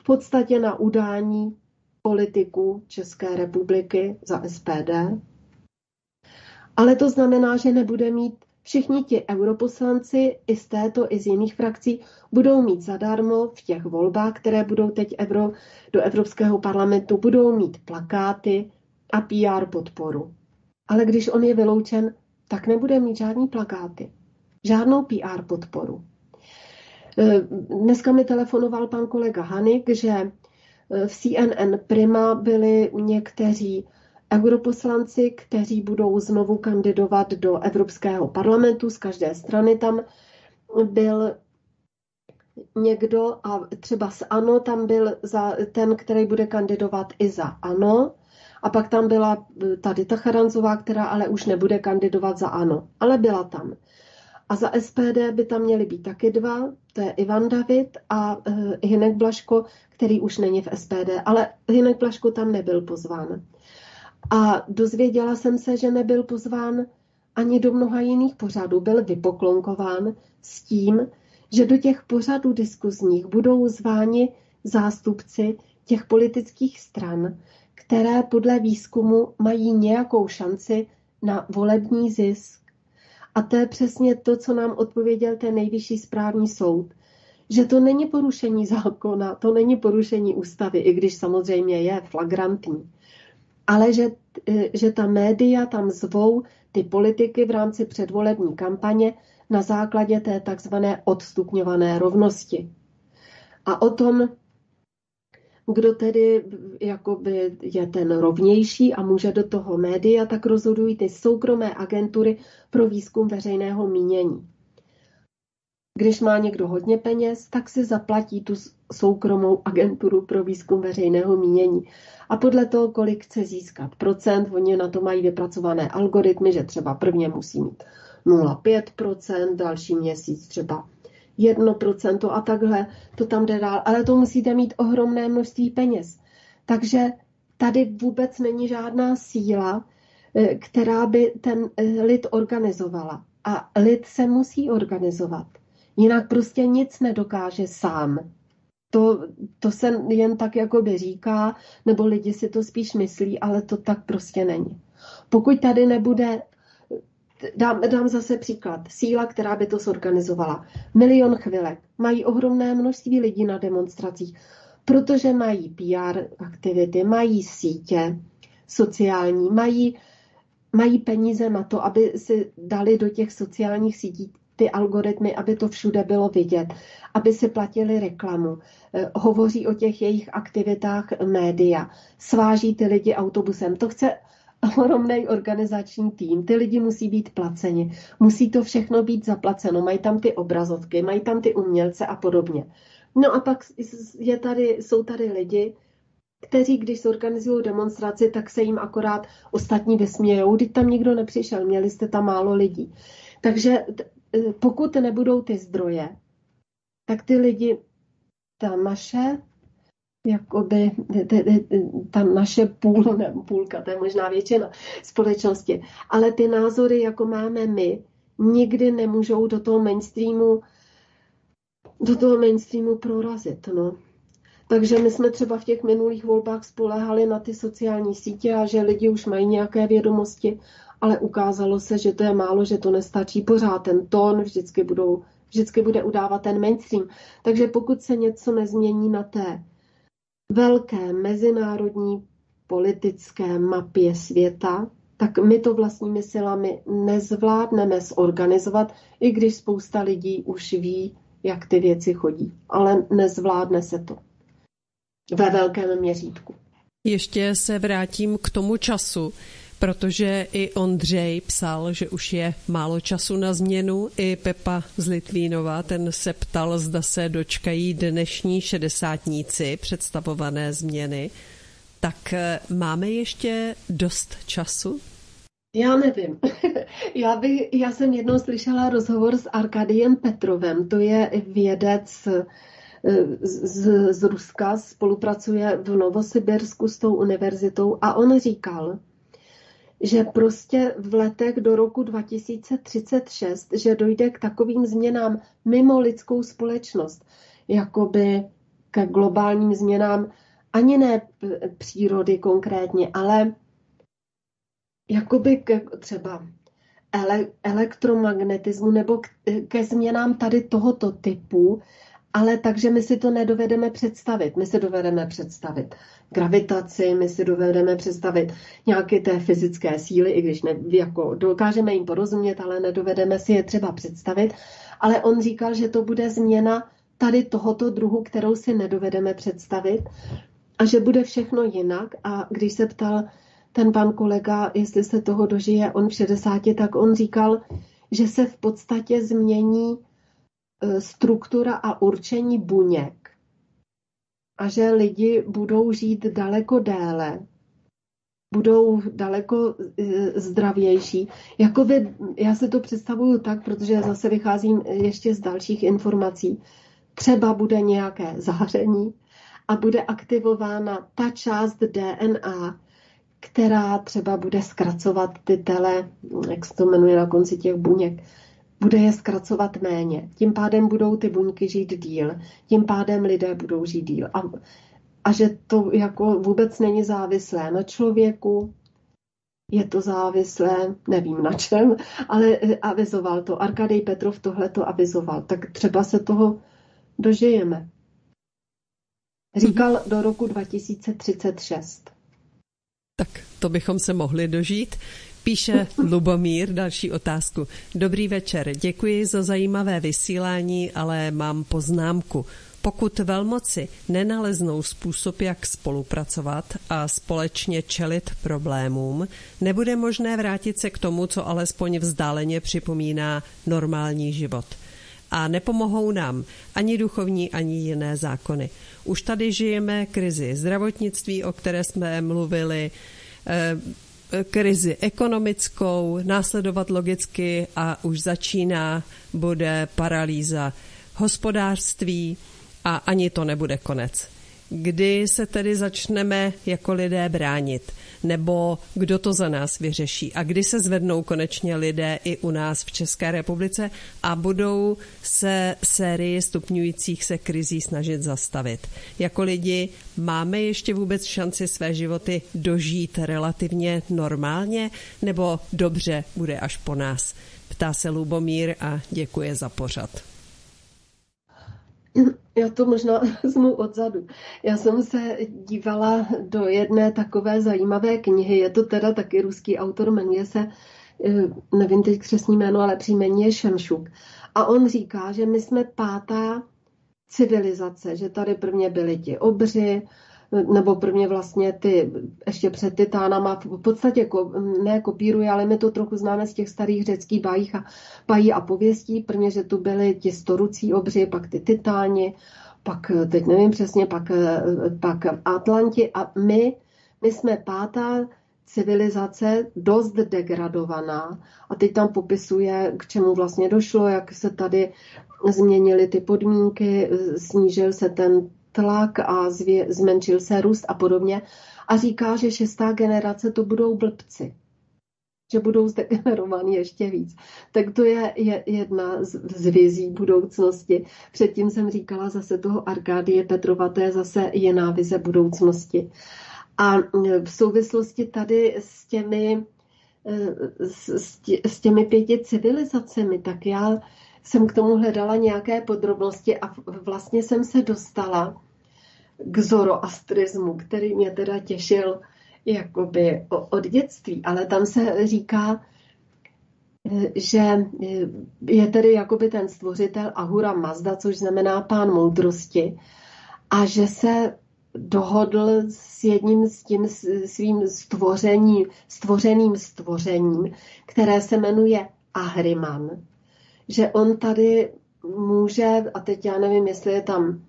V podstatě na udání politiků České republiky za SPD. Ale to znamená, že nebude mít všichni ti europoslanci i z této, i z jiných frakcí budou mít zadarmo v těch volbách, které budou teď Evro, do Evropského parlamentu, budou mít plakáty a PR podporu. Ale když on je vyloučen, tak nebude mít žádný plakáty, žádnou PR podporu. E, dneska mi telefonoval pan kolega Hanik, že e, v CNN Prima byli někteří europoslanci, kteří budou znovu kandidovat do Evropského parlamentu. Z každé strany tam byl někdo a třeba z ANO tam byl za ten, který bude kandidovat i za ANO. A pak tam byla eh, tady ta Charanzová, která ale už nebude kandidovat za ANO, ale byla tam. A za SPD by tam měly být taky dva, to je Ivan David a uh, Hinek Blaško, který už není v SPD, ale Hinek Blaško tam nebyl pozván. A dozvěděla jsem se, že nebyl pozván ani do mnoha jiných pořadů byl vypoklonkován s tím, že do těch pořadů diskuzních budou zváni zástupci těch politických stran, které podle výzkumu mají nějakou šanci na volební zisk. A to je přesně to, co nám odpověděl ten nejvyšší správní soud. Že to není porušení zákona, to není porušení ústavy, i když samozřejmě je flagrantní. Ale že, že ta média tam zvou ty politiky v rámci předvolební kampaně na základě té takzvané odstupňované rovnosti. A o tom, kdo tedy jakoby je ten rovnější a může do toho média, tak rozhodují ty soukromé agentury pro výzkum veřejného mínění. Když má někdo hodně peněz, tak si zaplatí tu soukromou agenturu pro výzkum veřejného mínění. A podle toho, kolik chce získat procent, oni na to mají vypracované algoritmy, že třeba prvně musí mít 0,5%, další měsíc třeba 1% a takhle to tam jde dál. Ale to musíte mít ohromné množství peněz. Takže tady vůbec není žádná síla, eh, která by ten eh, lid organizovala. A lid se musí organizovat. Jinak prostě nic nedokáže sám. To, to se jen tak jakoby říká, nebo lidi si to spíš myslí, ale to tak prostě není. Pokud tady nebude Dám, dám zase příklad. Síla, která by to zorganizovala. Milion chvilek. Mají ohromné množství lidí na demonstracích, protože mají PR aktivity, mají sítě sociální, mají, mají peníze na to, aby si dali do těch sociálních sítí ty algoritmy, aby to všude bylo vidět, aby si platili reklamu, eh, hovoří o těch jejich aktivitách média, sváží ty lidi autobusem. To chce ohromný organizační tým, ty lidi musí být placeni, musí to všechno být zaplaceno, mají tam ty obrazovky, mají tam ty umělce a podobně. No a pak je tady, jsou tady lidi, kteří, když se organizují demonstraci, tak se jim akorát ostatní vysmějou, když tam nikdo nepřišel, měli jste tam málo lidí. Takže pokud nebudou ty zdroje, tak ty lidi, ta naše jakoby ta naše půl, ne, půlka, to je možná většina společnosti, ale ty názory, jako máme my, nikdy nemůžou do toho mainstreamu do toho mainstreamu prorazit. No. Takže my jsme třeba v těch minulých volbách spolehali na ty sociální sítě a že lidi už mají nějaké vědomosti, ale ukázalo se, že to je málo, že to nestačí. Pořád ten tón vždycky, budou, vždycky bude udávat ten mainstream. Takže pokud se něco nezmění na té velké mezinárodní politické mapě světa, tak my to vlastními silami nezvládneme zorganizovat, i když spousta lidí už ví, jak ty věci chodí. Ale nezvládne se to ve velkém měřítku. Ještě se vrátím k tomu času protože i Ondřej psal, že už je málo času na změnu. I Pepa z Litvínova, ten se ptal, zda se dočkají dnešní šedesátníci představované změny. Tak eh, máme ještě dost času? Já nevím. [LAUGHS] Já, by, já jsem jednou slyšela rozhovor s Arkadiem Petrovem, to je vědec eh, z, z Ruska, spolupracuje v Novosibirsku s tou univerzitou a on říkal, že prostě v letech do roku 2036, že dojde k takovým změnám mimo lidskou společnost, jakoby ke globálním změnám, ani ne přírody konkrétně, ale jakoby ke třeba ele, elektromagnetismu nebo k, ke změnám tady tohoto typu, ale takže my si to nedovedeme představit. My si dovedeme představit gravitaci, my si dovedeme představit nějaké té fyzické síly, i když ne, jako dokážeme jim porozumět, ale nedovedeme si je třeba představit. Ale on říkal, že to bude změna tady tohoto druhu, kterou si nedovedeme představit a že bude všechno jinak. A když se ptal ten pan kolega, jestli se toho dožije on v 60, tak on říkal, že se v podstatě změní struktura a určení buněk a že lidi budou žít daleko déle, budou daleko e, zdravější. Jakoby, já si to představuju tak, protože zase vycházím ještě z dalších informací. Třeba bude nějaké záření a bude aktivována ta část DNA, která třeba bude zkracovat ty tele, jak se to jmenuje na konci těch buněk, bude je zkracovat méně. Tím pádem budou ty buňky žít díl, tím pádem lidé budou žít díl. A, a že to jako vůbec není závislé na člověku, je to závislé, nevím na čem, ale avizoval to. Arkadej Petrov tohle to avizoval. Tak třeba se toho dožijeme. Říkal do roku 2036. Tak to bychom se mohli dožít. Píše Lubomír další otázku. Dobrý večer, děkuji za zajímavé vysílání, ale mám poznámku. Pokud velmoci nenaleznou způsob, jak spolupracovat a společně čelit problémům, nebude možné vrátit se k tomu, co alespoň vzdáleně připomíná normální život. A nepomohou nám ani duchovní, ani jiné zákony. Už tady žijeme krizi zdravotnictví, o které jsme mluvili, eh, krizi ekonomickou, následovat logicky a už začíná, bude paralýza hospodářství a ani to nebude konec. Kdy se tedy začneme jako lidé bránit? Nebo kdo to za nás vyřeší? A kdy se zvednou konečně lidé i u nás v České republice a budou se sérii stupňujících se krizí snažit zastavit? Jako lidi máme ještě vůbec šanci své životy dožít relativně normálně? Nebo dobře bude až po nás? Ptá se Lubomír a děkuje za pořad. Já to možná [LAUGHS] vezmu odzadu. Já jsem se dívala do jedné takové zajímavé knihy, je to teda taky ruský autor, jmenuje se, eh, nevím teď křesní jméno, ale příjmení je Šemšuk. A on říká, že my jsme pátá civilizace, že tady prvně byli ti obři, nebo prvně vlastně ty, ještě před titánama, v podstatě ne kopíruje, ale my to trochu známe z těch starých řeckých bajích a, bají a pověstí. Prvně, že tu byly ti storucí obři, pak ty titáni, pak, teď nevím přesně, pak, pak Atlanti a my, my jsme pátá civilizace dost degradovaná a teď tam popisuje, k čemu vlastně došlo, jak se tady změnily ty podmínky, snížil se ten tlak a zvě, zmenšil se růst a podobně. A říká, že šestá generace to budou blbci že budou zdegenerovaní ještě víc. Tak to je, je jedna z, z vizí budoucnosti. Předtím jsem říkala zase toho Arkádie Petrova, to je zase jiná vize budoucnosti. A v souvislosti tady s těmi, s, s těmi pěti civilizacemi, tak já jsem k tomu hledala nějaké podrobnosti a vlastně jsem se dostala k zoroastrismu, který mě teda těšil jakoby od dětství, ale tam se říká, že je tedy jakoby ten stvořitel Ahura Mazda, což znamená pán moudrosti, a že se dohodl s jedním s tím svým stvoření, stvořeným stvořením, které se jmenuje Ahriman že on tady může, a teď já nevím, jestli je tam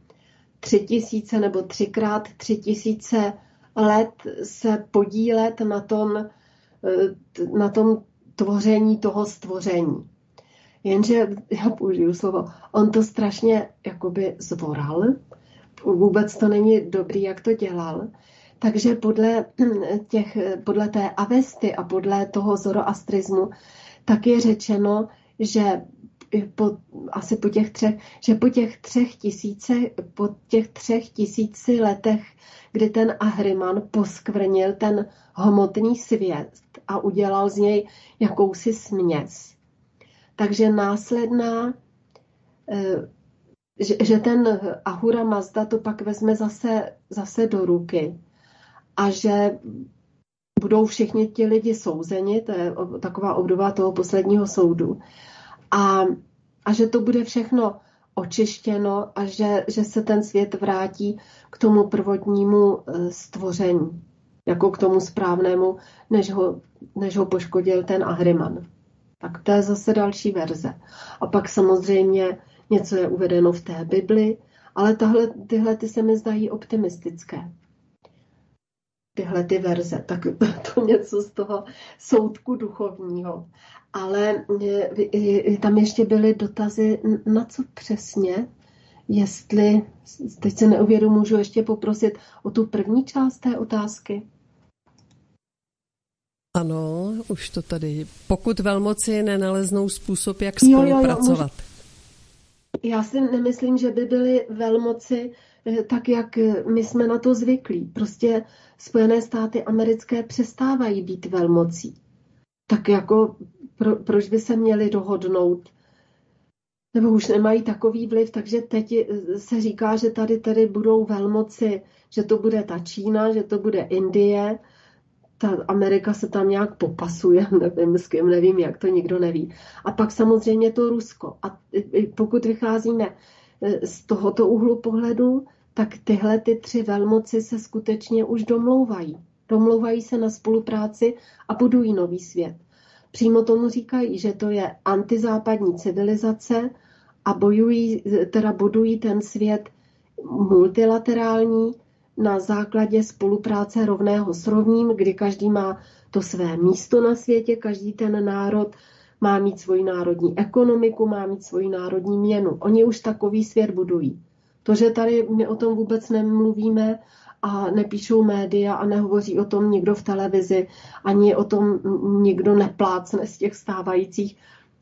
tři tisíce nebo třikrát tři tisíce let se podílet na tom, eh, na tom tvoření toho stvoření. Jenže, já použiju slovo, on to strašně jakoby zvoral, vůbec to není dobrý, jak to dělal, takže podle, [CLEARS THROAT] těch, podle té avesty a podle toho zoroastrismu tak je řečeno, že po, asi po těch třech, že po těch třech tisíce, po těch třech tisíci letech, kdy ten Ahriman poskvrnil ten hmotný svět a udělal z něj jakousi směs. Takže následná, eh, že, že ten Ahura Mazda to pak vezme zase, zase do ruky a že budou všichni ti lidi souzeni, to je taková obdoba toho posledního soudu a, a že to bude všechno očištěno a že, že se ten svět vrátí k tomu prvotnímu e, stvoření, jako k tomu správnému, než ho, než ho poškodil ten Ahriman. Tak to je zase další verze. A pak samozřejmě něco je uvedeno v té Bibli, ale tahle, tyhle ty se mi zdají optimistické. Tyhle ty verze, tak [LAUGHS] to něco z toho soudku duchovního ale e, tam ještě byly dotazy, na co přesně, jestli, teď se neuvědomuji, můžu ještě poprosit o tu první část té otázky. Ano, už to tady. Pokud velmoci nenaleznou způsob, jak spolupracovat. Jo, jo, jo, Já si nemyslím, že by byly velmoci tak, jak my jsme na to zvyklí. Prostě Spojené státy americké přestávají být velmocí. Tak jako pro, proč by se měli dohodnout? Nebo už nemají takový vliv, takže teď se říká, že tady tedy budou velmoci, že to bude ta Čína, že to bude Indie, ta Amerika se tam nějak popasuje, [LAUGHS] nevím s kým, nevím jak, to nikdo neví. A pak samozřejmě to Rusko. A pokud vycházíme z tohoto úhlu pohledu, tak tyhle ty tři velmoci se skutečně už domlouvají. Domlouvají se na spolupráci a budují nový svět. Přímo tomu říkají, že to je antizápadní civilizace a bojují, teda budují ten svět multilaterální, na základě spolupráce rovného s rovným, kdy každý má to své místo na světě, každý ten národ má mít svoji národní ekonomiku, má mít svoji národní měnu. Oni už takový svět budují. To, že tady my o tom vůbec nemluvíme a nepíšou média a nehovoří o tom nikdo v televizi, ani o tom nikdo neplácne z těch stávajících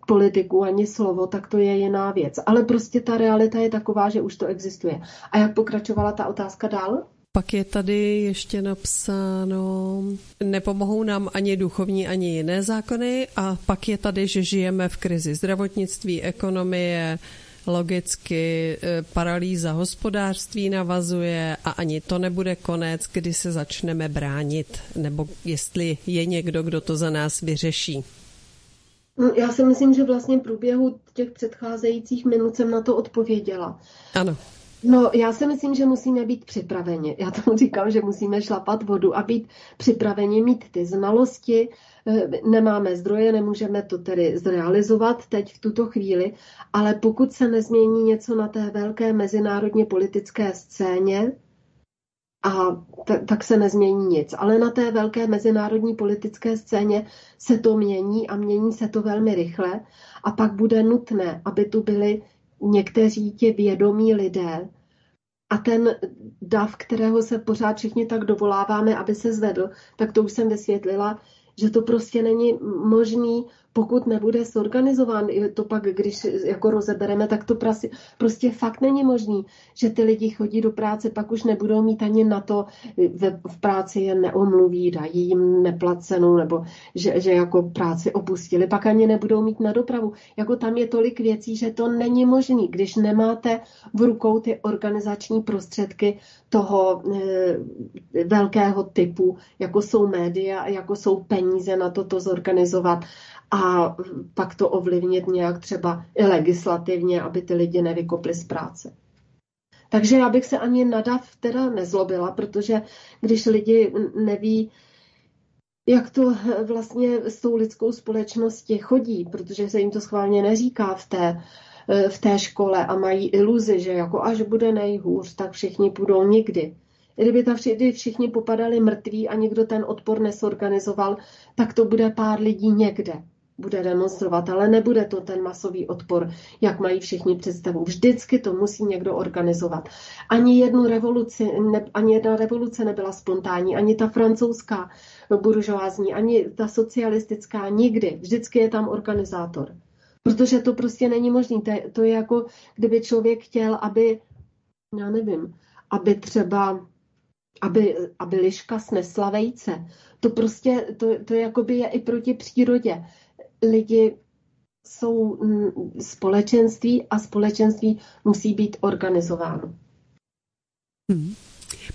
politiků ani slovo, tak to je jiná věc. Ale prostě ta realita je taková, že už to existuje. A jak pokračovala ta otázka dál? Pak je tady ještě napsáno, nepomohou nám ani duchovní, ani jiné zákony a pak je tady, že žijeme v krizi zdravotnictví, ekonomie, logicky e, paralýza hospodářství navazuje a ani to nebude konec, kdy se začneme bránit, nebo jestli je někdo, kdo to za nás vyřeší. No, já si myslím, že vlastně v průběhu těch předcházejících minut jsem na to odpověděla. Ano. No, já si myslím, že musíme být připraveni. Já tomu říkám, že musíme šlapat vodu a být připraveni, mít ty znalosti. Eh, nemáme zdroje, nemůžeme to tedy zrealizovat teď v tuto chvíli, ale pokud se nezmění něco na té velké mezinárodně politické scéně, a t- tak se nezmění nic. Ale na té velké mezinárodní politické scéně se to mění a mění se to velmi rychle a pak bude nutné, aby tu byly někteří ti vědomí lidé a ten dav, kterého se pořád všichni tak dovoláváme, aby se zvedl, tak to už jsem vysvětlila, že to prostě není možný pokud nebude zorganizován, to pak, když jako rozebereme, tak to prostě, prostě fakt není možný, že ty lidi chodí do práce, pak už nebudou mít ani na to, v, v práci je neomluví, dají jim neplacenou, nebo že, že jako práci opustili, pak ani nebudou mít na dopravu. Jako tam je tolik věcí, že to není možný, když nemáte v rukou ty organizační prostředky toho e, velkého typu, jako jsou média, jako jsou peníze na to to zorganizovat a pak to ovlivnit nějak třeba i legislativně, aby ty lidi nevykopli z práce. Takže já bych se ani nadav teda nezlobila, protože když lidi neví, jak to vlastně s tou lidskou společností chodí, protože se jim to schválně neříká v té, v té škole a mají iluzi, že jako až bude nejhůř, tak všichni půjdou nikdy. Kdyby tam všichni popadali mrtví a nikdo ten odpor nesorganizoval, tak to bude pár lidí někde bude demonstrovat, ale nebude to ten masový odpor, jak mají všichni představu. Vždycky to musí někdo organizovat. Ani jednu revoluci, ne, ani jedna revoluce nebyla spontánní, ani ta francouzská buržoázní, ani ta socialistická, nikdy. Vždycky je tam organizátor. Protože to prostě není možné. To, je, to je jako, kdyby člověk chtěl, aby, já nevím, aby třeba aby, aby liška snesla vejce. To prostě, to, to jakoby je i proti přírodě lidi jsou mm, společenství a společenství musí být organizováno. Hmm.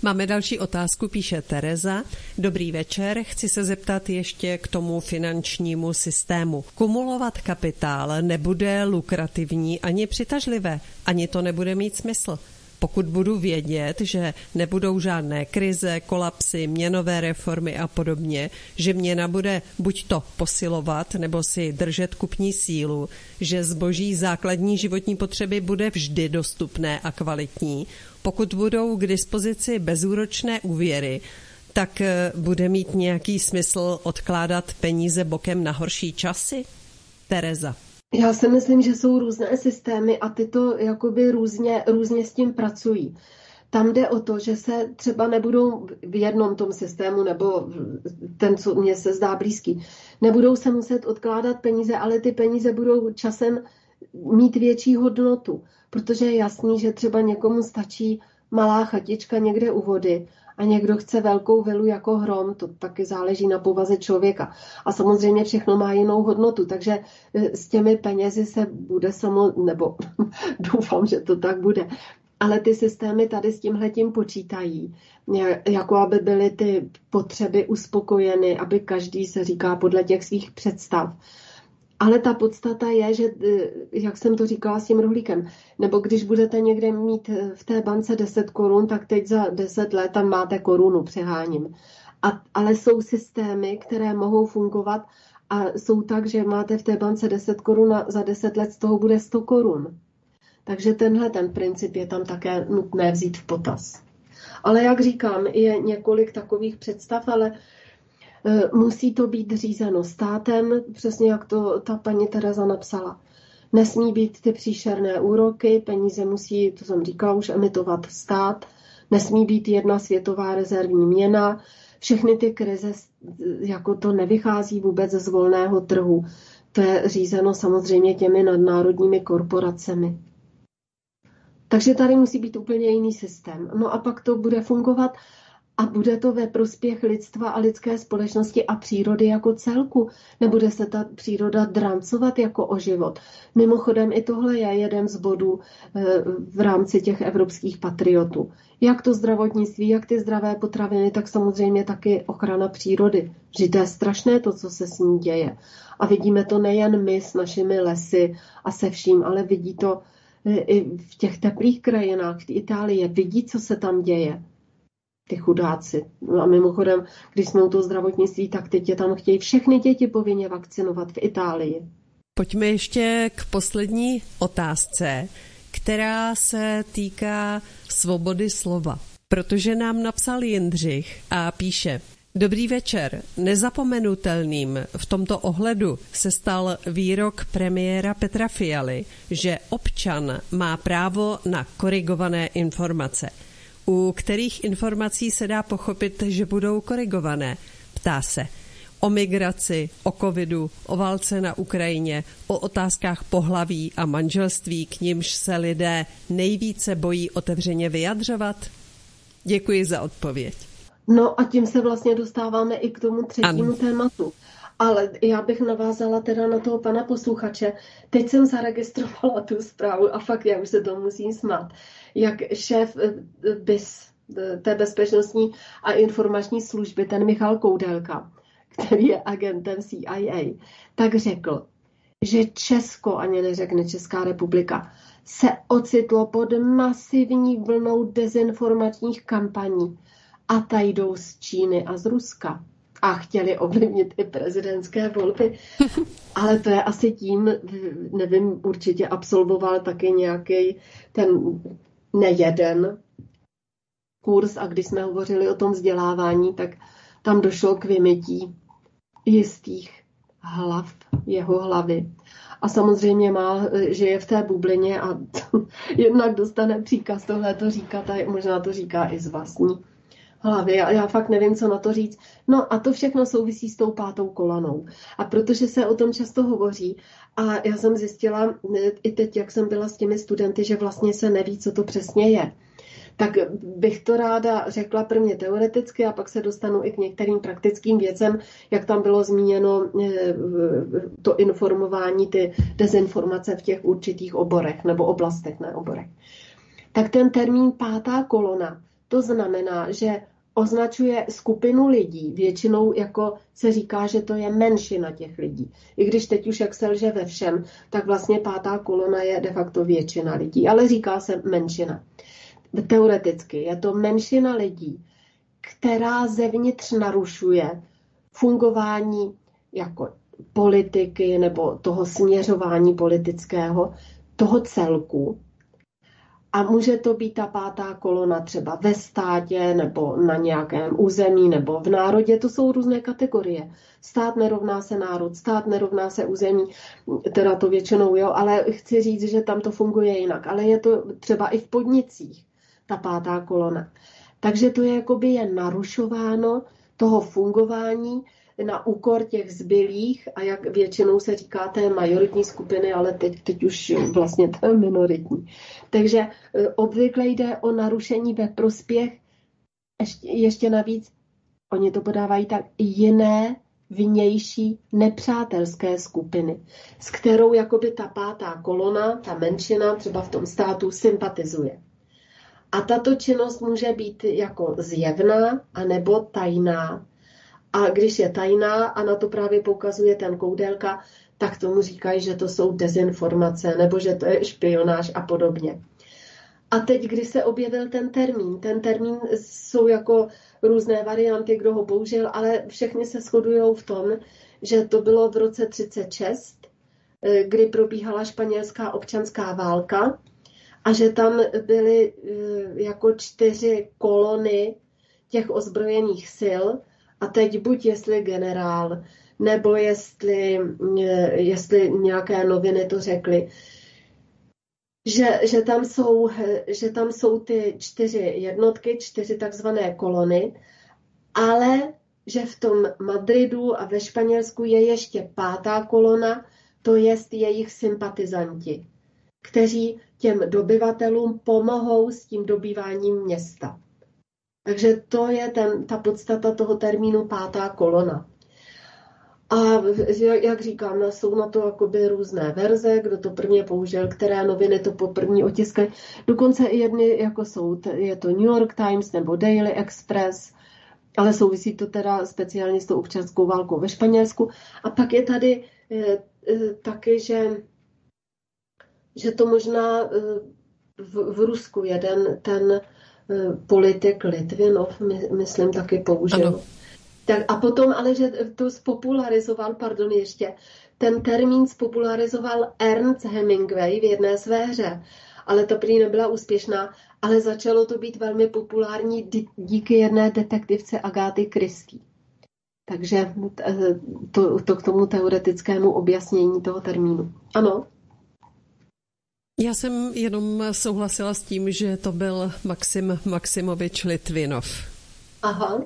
Máme další otázku, píše Tereza. Dobrý večer, chci se zeptat ještě k tomu finančnímu systému. Kumulovat kapitál nebude lukrativní ani přitažlivé, ani to nebude mít smysl pokud budu vědět, že nebudou žádné krize, kolapsy, měnové reformy a podobně, že měna bude buď to posilovat nebo si držet kupní sílu, že zboží základní životní potřeby bude vždy dostupné a kvalitní, pokud budou k dispozici bezúročné úvěry, tak eh, bude mít nějaký smysl odkládat peníze bokem na horší časy? Tereza. Já si myslím, že jsou různé systémy a ty to jakoby různě, různě s tím pracují. Tam jde o to, že se třeba nebudou v jednom tom systému, nebo ten, co mně se zdá blízký, nebudou se muset odkládat peníze, ale ty peníze budou časem mít větší hodnotu, protože je jasný, že třeba někomu stačí malá chatička někde u vody a někdo chce velkou vilu jako hrom, to taky záleží na povaze člověka. A samozřejmě všechno má jinou hodnotu, takže e, s těmi penězi se bude samo, nebo [LAUGHS] doufám, že to tak bude, ale ty systémy tady s tímhletím počítají, jako aby byly ty potřeby uspokojeny, aby každý se říká podle těch svých představ. Ale ta podstata je, že, eh, jak jsem to říkala s tím rohlíkem, nebo když budete někde mít eh, v té bance 10 korun, tak teď za 10 let tam máte korunu, přeháním. A, ale jsou systémy, které mohou fungovat a jsou tak, že máte v té bance 10 korun a za 10 let z toho bude 100 korun. Takže tenhle ten princip je tam také nutné vzít v potaz. Ale jak říkám, je několik takových představ, ale musí to být řízeno státem, přesně jak to ta paní Tereza napsala. Nesmí být ty příšerné úroky, peníze musí, to jsem říkala, už emitovat stát, nesmí být jedna světová rezervní měna, všechny ty krize, jako to nevychází vůbec z volného trhu. To je řízeno samozřejmě těmi nadnárodními korporacemi. Takže tady musí být úplně jiný systém. No a pak to bude fungovat a bude to ve prospěch lidstva a lidské společnosti a přírody jako celku. Nebude se ta příroda drancovat jako o život. Mimochodem i tohle je jeden z bodů eh, v rámci těch evropských patriotů. Jak to zdravotnictví, jak ty zdravé potraviny, tak samozřejmě taky ochrana přírody. Že to je strašné to, co se s ní děje. A vidíme to nejen my s našimi lesy a se vším, ale vidí to i v těch teplých krajinách, v Itálie, vidí, co se tam děje. Ty chudáci. No a mimochodem, když jsme u toho zdravotnictví, tak teď je tam chtějí všechny děti povinně vakcinovat v Itálii. Pojďme ještě k poslední otázce, která se týká svobody slova. Protože nám napsal Jindřich a píše, Dobrý večer. Nezapomenutelným v tomto ohledu se stal výrok premiéra Petra Fialy, že občan má právo na korigované informace. U kterých informací se dá pochopit, že budou korigované? Ptá se o migraci, o covidu, o válce na Ukrajině, o otázkách pohlaví a manželství, k nimž se lidé nejvíce bojí otevřeně vyjadřovat? Děkuji za odpověď. No a tím se vlastně dostáváme i k tomu třetímu ano. tématu. Ale já bych navázala teda na toho pana posluchače. Teď jsem zaregistrovala tu zprávu a fakt já už se to musím smát. Jak šéf eh, BIS, eh, té bezpečnostní a informační služby, ten Michal Koudelka, který je agentem CIA, tak řekl, že Česko, ani neřekne Česká republika, se ocitlo pod masivní vlnou dezinformačních kampaní a ta jdou z Číny a z Ruska a chtěli ovlivnit i prezidentské volby. [LAUGHS] Ale to je asi tím, nevím, určitě absolvoval taky nějaký ten nejeden kurz a když jsme hovořili o tom vzdělávání, tak tam došlo k vymytí jistých hlav, jeho hlavy. A samozřejmě má, že je v té bublině a [LAUGHS] jednak dostane příkaz tohle to říkat a možná to říká i z vlastní hlavy. Já, já fakt nevím, co na to říct. No a to všechno souvisí s tou pátou kolanou. A protože se o tom často hovoří, a já jsem zjistila i teď, jak jsem byla s těmi studenty, že vlastně se neví, co to přesně je. Tak bych to ráda řekla prvně teoreticky a pak se dostanu i k některým praktickým věcem, jak tam bylo zmíněno eh, to informování, ty dezinformace v těch určitých oborech nebo oblastech, ne oborech. Tak ten termín pátá kolona to znamená, že označuje skupinu lidí, většinou jako se říká, že to je menšina těch lidí. I když teď už jak se lže ve všem, tak vlastně pátá kolona je de facto většina lidí, ale říká se menšina. Teoreticky je to menšina lidí, která zevnitř narušuje fungování jako politiky nebo toho směřování politického, toho celku, a může to být ta pátá kolona třeba ve státě nebo na nějakém území nebo v národě. To jsou různé kategorie. Stát nerovná se národ, stát nerovná se území, teda to většinou jo, ale chci říct, že tam to funguje jinak. Ale je to třeba i v podnicích. ta pátá kolona. Takže to je jakoby jen narušováno toho fungování na úkor těch zbylých a jak většinou se říká té majoritní skupiny, ale teď, teď už vlastně je minoritní. Takže e, obvykle jde o narušení ve prospěch ještě, ještě navíc, oni to podávají tak, jiné vnější nepřátelské skupiny, s kterou jakoby ta pátá kolona, ta menšina třeba v tom státu sympatizuje. A tato činnost může být jako zjevná anebo tajná. A když je tajná, a na to právě poukazuje ten koudelka, tak tomu říkají, že to jsou dezinformace nebo že to je špionáž a podobně. A teď, když se objevil ten termín, ten termín jsou jako různé varianty, kdo ho použil, ale všechny se shodují v tom, že to bylo v roce 36, eh, kdy probíhala španělská občanská válka a že tam byly eh, jako čtyři kolony těch ozbrojených sil a teď buď jestli generál, nebo jestli, eh, jestli nějaké noviny to řekly, že, že, tam jsou, že tam jsou ty čtyři jednotky, čtyři takzvané kolony, ale že v tom Madridu a ve Španělsku je ještě pátá kolona, to je jejich sympatizanti, kteří těm dobyvatelům pomohou s tím dobýváním města. Takže to je ten, ta podstata toho termínu pátá kolona. A jak říkám, jsou na to jakoby různé verze, kdo to prvně použil, které noviny to poprvní otiskají. Dokonce i jedny, jako jsou, je to New York Times nebo Daily Express, ale souvisí to teda speciálně s tou občanskou válkou ve Španělsku. A pak je tady e, e, taky, že, že to možná e, v, v Rusku jeden ten politik Litvinov, my, myslím, taky použil. Ano tak a potom ale, že to spopularizoval, pardon ještě, ten termín spopularizoval Ernst Hemingway v jedné své hře, ale to prý nebyla úspěšná, ale začalo to být velmi populární díky jedné detektivce Agáty Christie. Takže to, to k tomu teoretickému objasnění toho termínu. Ano. Já jsem jenom souhlasila s tím, že to byl Maxim Maximovič Litvinov. Aha.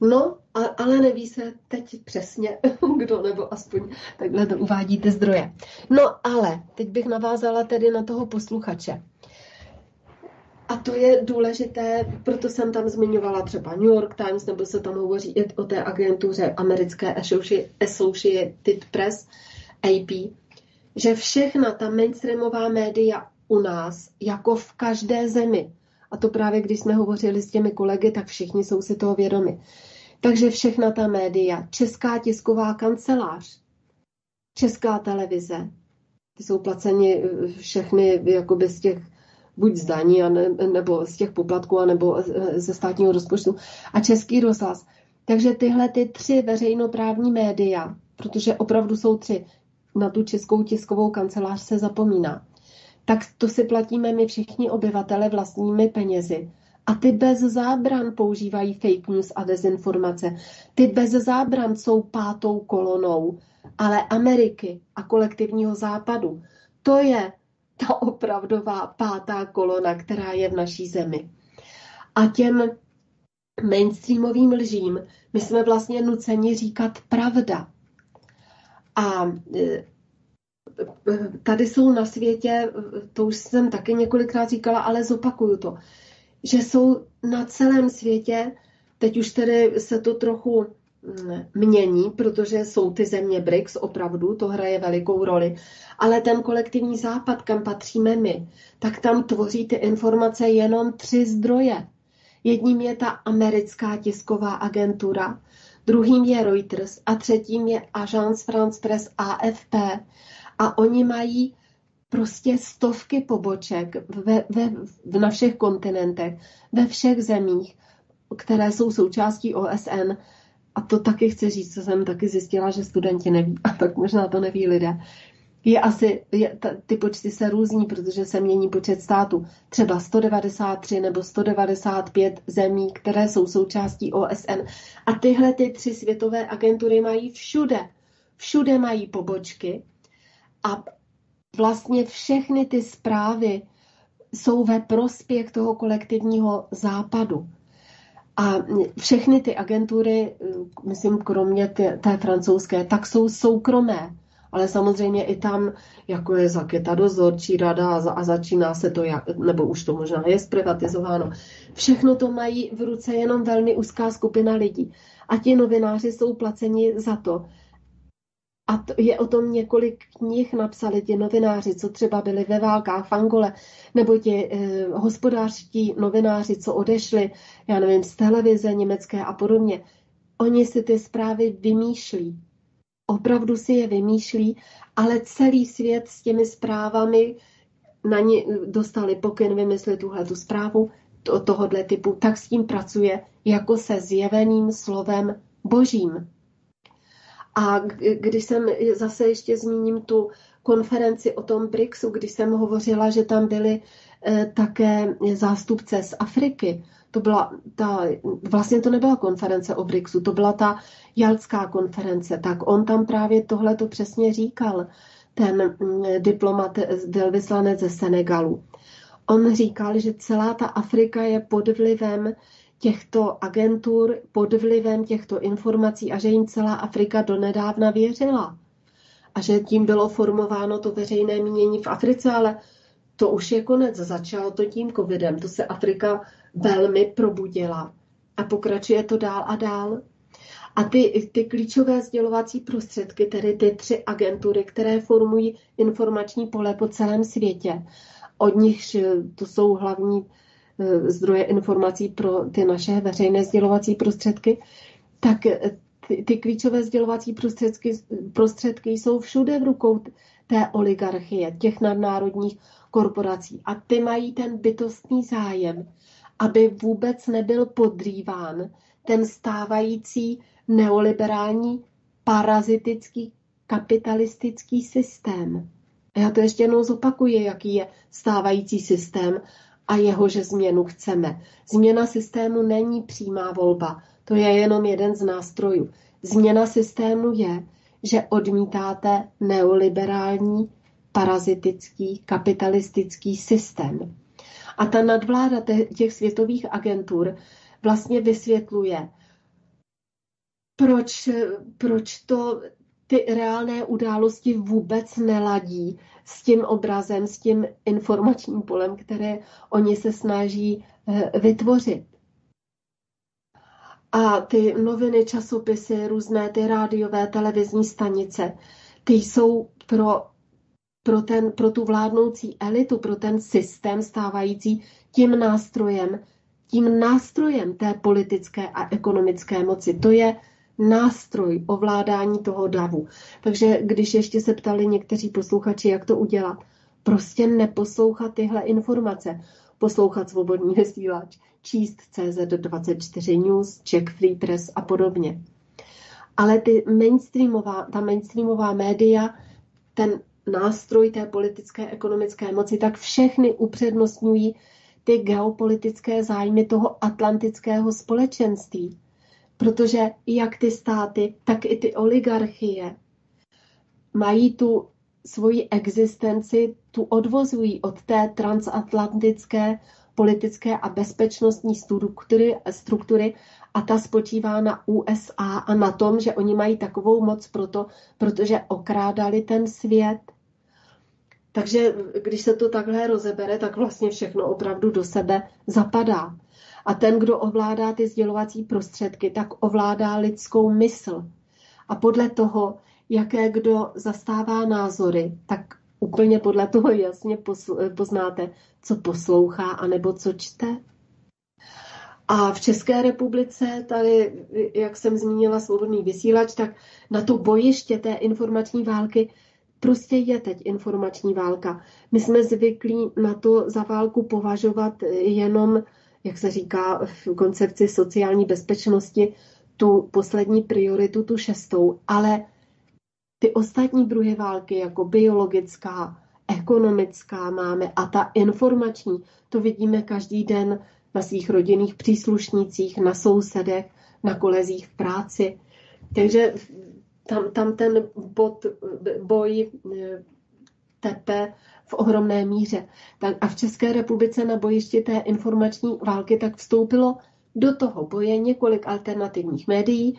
No, a, ale neví se teď přesně, [LAUGHS] kdo, nebo aspoň takhle to uvádí ty zdroje. No, ale teď bych navázala tedy na toho posluchače. A to je důležité, proto jsem tam zmiňovala třeba New York Times, nebo se tam hovoří i o té agentuře americké Associated Press, AP, že všechna ta mainstreamová média u nás, jako v každé zemi, a to právě když jsme hovořili s těmi kolegy, tak všichni jsou si toho vědomi, takže všechna ta média, Česká tisková kancelář, Česká televize, ty jsou placeni eh, všechny jakoby z těch buď zdaní, ne, nebo z těch poplatků, nebo eh, ze státního rozpočtu a Český rozhlas. Takže tyhle ty tři veřejnoprávní média, protože opravdu jsou tři, na tu českou tiskovou kancelář se zapomíná, tak to si platíme my všichni obyvatele vlastními penězi. A ty bez zábran používají fake news a dezinformace. Ty bez zábran jsou pátou kolonou, ale Ameriky a kolektivního západu, to je ta opravdová pátá kolona, která je v naší zemi. A těm mainstreamovým lžím my jsme vlastně nuceni říkat pravda. A e, tady jsou na světě, to už jsem taky několikrát říkala, ale zopakuju to, že jsou na celém světě, teď už tedy se to trochu mm, mění, protože jsou ty země BRICS, opravdu, to hraje velikou roli, ale ten kolektivní západ, kam patříme my, tak tam tvoří ty informace jenom tři zdroje. Jedním je ta americká tisková agentura, druhým je Reuters a třetím je Agence France Press AFP. A oni mají prostě stovky poboček ve, ve, na všech kontinentech, ve všech zemích, které jsou součástí OSN. A to taky chci říct, co jsem taky zjistila, že studenti neví, a tak možná to neví lidé. Je asi, je, t, ty počty se různí, protože se mění počet států. Třeba 193 nebo 195 zemí, které jsou součástí OSN. A tyhle ty tři světové agentury mají všude. Všude mají pobočky. A vlastně všechny ty zprávy jsou ve prospěch toho kolektivního západu. A všechny ty agentury, myslím, kromě té, té francouzské, tak jsou soukromé. Ale samozřejmě i tam, jako je zaketa dozorčí rada a, a začíná se to, nebo už to možná je zprivatizováno. Všechno to mají v ruce jenom velmi úzká skupina lidí. A ti novináři jsou placeni za to, a to je o tom několik knih napsali ti novináři, co třeba byli ve válkách v Angole, nebo ti eh, hospodářští novináři, co odešli, já nevím, z televize německé a podobně. Oni si ty zprávy vymýšlí. Opravdu si je vymýšlí, ale celý svět s těmi zprávami na ně dostali pokyn vymyslet tuhle tu zprávu to, tohohle typu, tak s tím pracuje jako se zjeveným slovem božím. A když jsem zase ještě zmíním tu konferenci o tom BRICSu, když jsem hovořila, že tam byli také zástupce z Afriky, to byla ta, vlastně to nebyla konference o BRICSu, to byla ta jalská konference, tak on tam právě tohle to přesně říkal, ten mm, diplomat, velvyslanec ze Senegalu. On říkal, že celá ta Afrika je pod vlivem těchto agentur pod vlivem těchto informací a že jim celá Afrika donedávna věřila. A že tím bylo formováno to veřejné mínění v Africe, ale to už je konec. Začalo to tím covidem. To se Afrika velmi probudila. A pokračuje to dál a dál. A ty, ty klíčové sdělovací prostředky, tedy ty tři agentury, které formují informační pole po celém světě, od nich to jsou hlavní Eh, zdroje informací pro ty naše veřejné sdělovací prostředky, tak eh, ty, ty klíčové sdělovací prostředky, prostředky jsou všude v rukou té oligarchie, těch nadnárodních korporací. A ty mají ten bytostný zájem, aby vůbec nebyl podrýván ten stávající neoliberální parazitický kapitalistický systém. Já to ještě jednou zopakuji, jaký je stávající systém a jehože změnu chceme. Změna systému není přímá volba, to je jenom jeden z nástrojů. Změna systému je, že odmítáte neoliberální, parazitický, kapitalistický systém. A ta nadvláda těch světových agentur vlastně vysvětluje, proč, proč to ty reálné události vůbec neladí s tím obrazem, s tím informačním polem, které oni se snaží eh, vytvořit. A ty noviny, časopisy, různé ty rádiové, televizní stanice, ty jsou pro, pro, ten, pro tu vládnoucí elitu, pro ten systém stávající tím nástrojem, tím nástrojem té politické a ekonomické moci. To je nástroj ovládání toho davu. Takže když ještě se ptali někteří posluchači, jak to udělat, prostě neposlouchat tyhle informace. Poslouchat svobodný vysílač, číst CZ24 News, Czech Free Press a podobně. Ale ty mainstreamová, ta mainstreamová média, ten nástroj té politické ekonomické moci, tak všechny upřednostňují ty geopolitické zájmy toho atlantického společenství protože jak ty státy, tak i ty oligarchie mají tu svoji existenci, tu odvozují od té transatlantické politické a bezpečnostní struktury, struktury a ta spočívá na USA a na tom, že oni mají takovou moc proto, protože okrádali ten svět. Takže když se to takhle rozebere, tak vlastně všechno opravdu do sebe zapadá. A ten, kdo ovládá ty sdělovací prostředky, tak ovládá lidskou mysl. A podle toho, jaké kdo zastává názory, tak úplně podle toho jasně poznáte, co poslouchá anebo co čte. A v České republice, tady, jak jsem zmínila svobodný vysílač, tak na to bojiště té informační války prostě je teď informační válka. My jsme zvyklí na to za válku považovat jenom jak se říká v koncepci sociální bezpečnosti, tu poslední prioritu, tu šestou, ale ty ostatní druhy války, jako biologická, ekonomická máme a ta informační, to vidíme každý den na svých rodinných příslušnících, na sousedech, na kolezích v práci. Takže tam, tam ten bod, boj eh, tepe v ohromné míře. Tak a v České republice na bojišti té informační války tak vstoupilo do toho boje několik alternativních médií,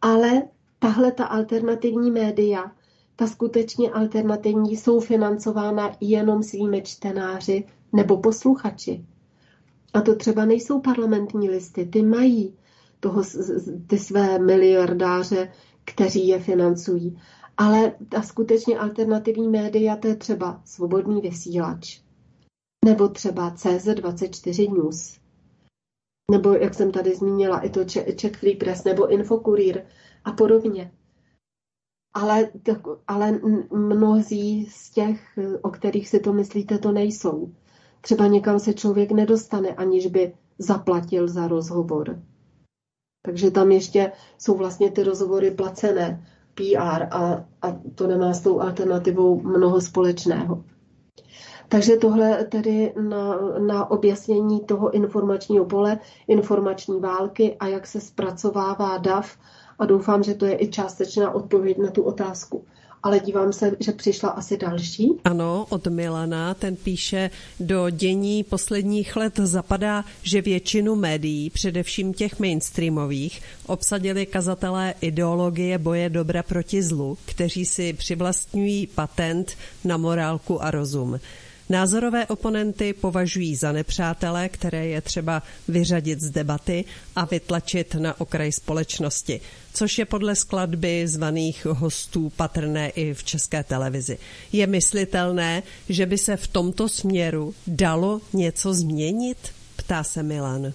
ale tahle ta alternativní média, ta skutečně alternativní, jsou financována jenom svými čtenáři nebo posluchači. A to třeba nejsou parlamentní listy, ty mají toho, ty své miliardáře, kteří je financují. Ale ta skutečně alternativní média, to je třeba svobodný vysílač, nebo třeba CZ24 News, nebo jak jsem tady zmínila, i to Czech Free Press, nebo Infokurír a podobně. Ale, ale mnozí z těch, o kterých si to myslíte, to nejsou. Třeba někam se člověk nedostane, aniž by zaplatil za rozhovor. Takže tam ještě jsou vlastně ty rozhovory placené, PR a, a to nemá s tou alternativou mnoho společného. Takže tohle tedy na, na objasnění toho informačního pole, informační války a jak se zpracovává DAF a doufám, že to je i částečná odpověď na tu otázku ale dívám se, že přišla asi další. Ano, od Milana, ten píše, do dění posledních let zapadá, že většinu médií, především těch mainstreamových, obsadili kazatelé ideologie boje dobra proti zlu, kteří si přivlastňují patent na morálku a rozum. Názorové oponenty považují za nepřátelé, které je třeba vyřadit z debaty a vytlačit na okraj společnosti, což je podle skladby zvaných hostů patrné i v české televizi. Je myslitelné, že by se v tomto směru dalo něco změnit? Ptá se Milan.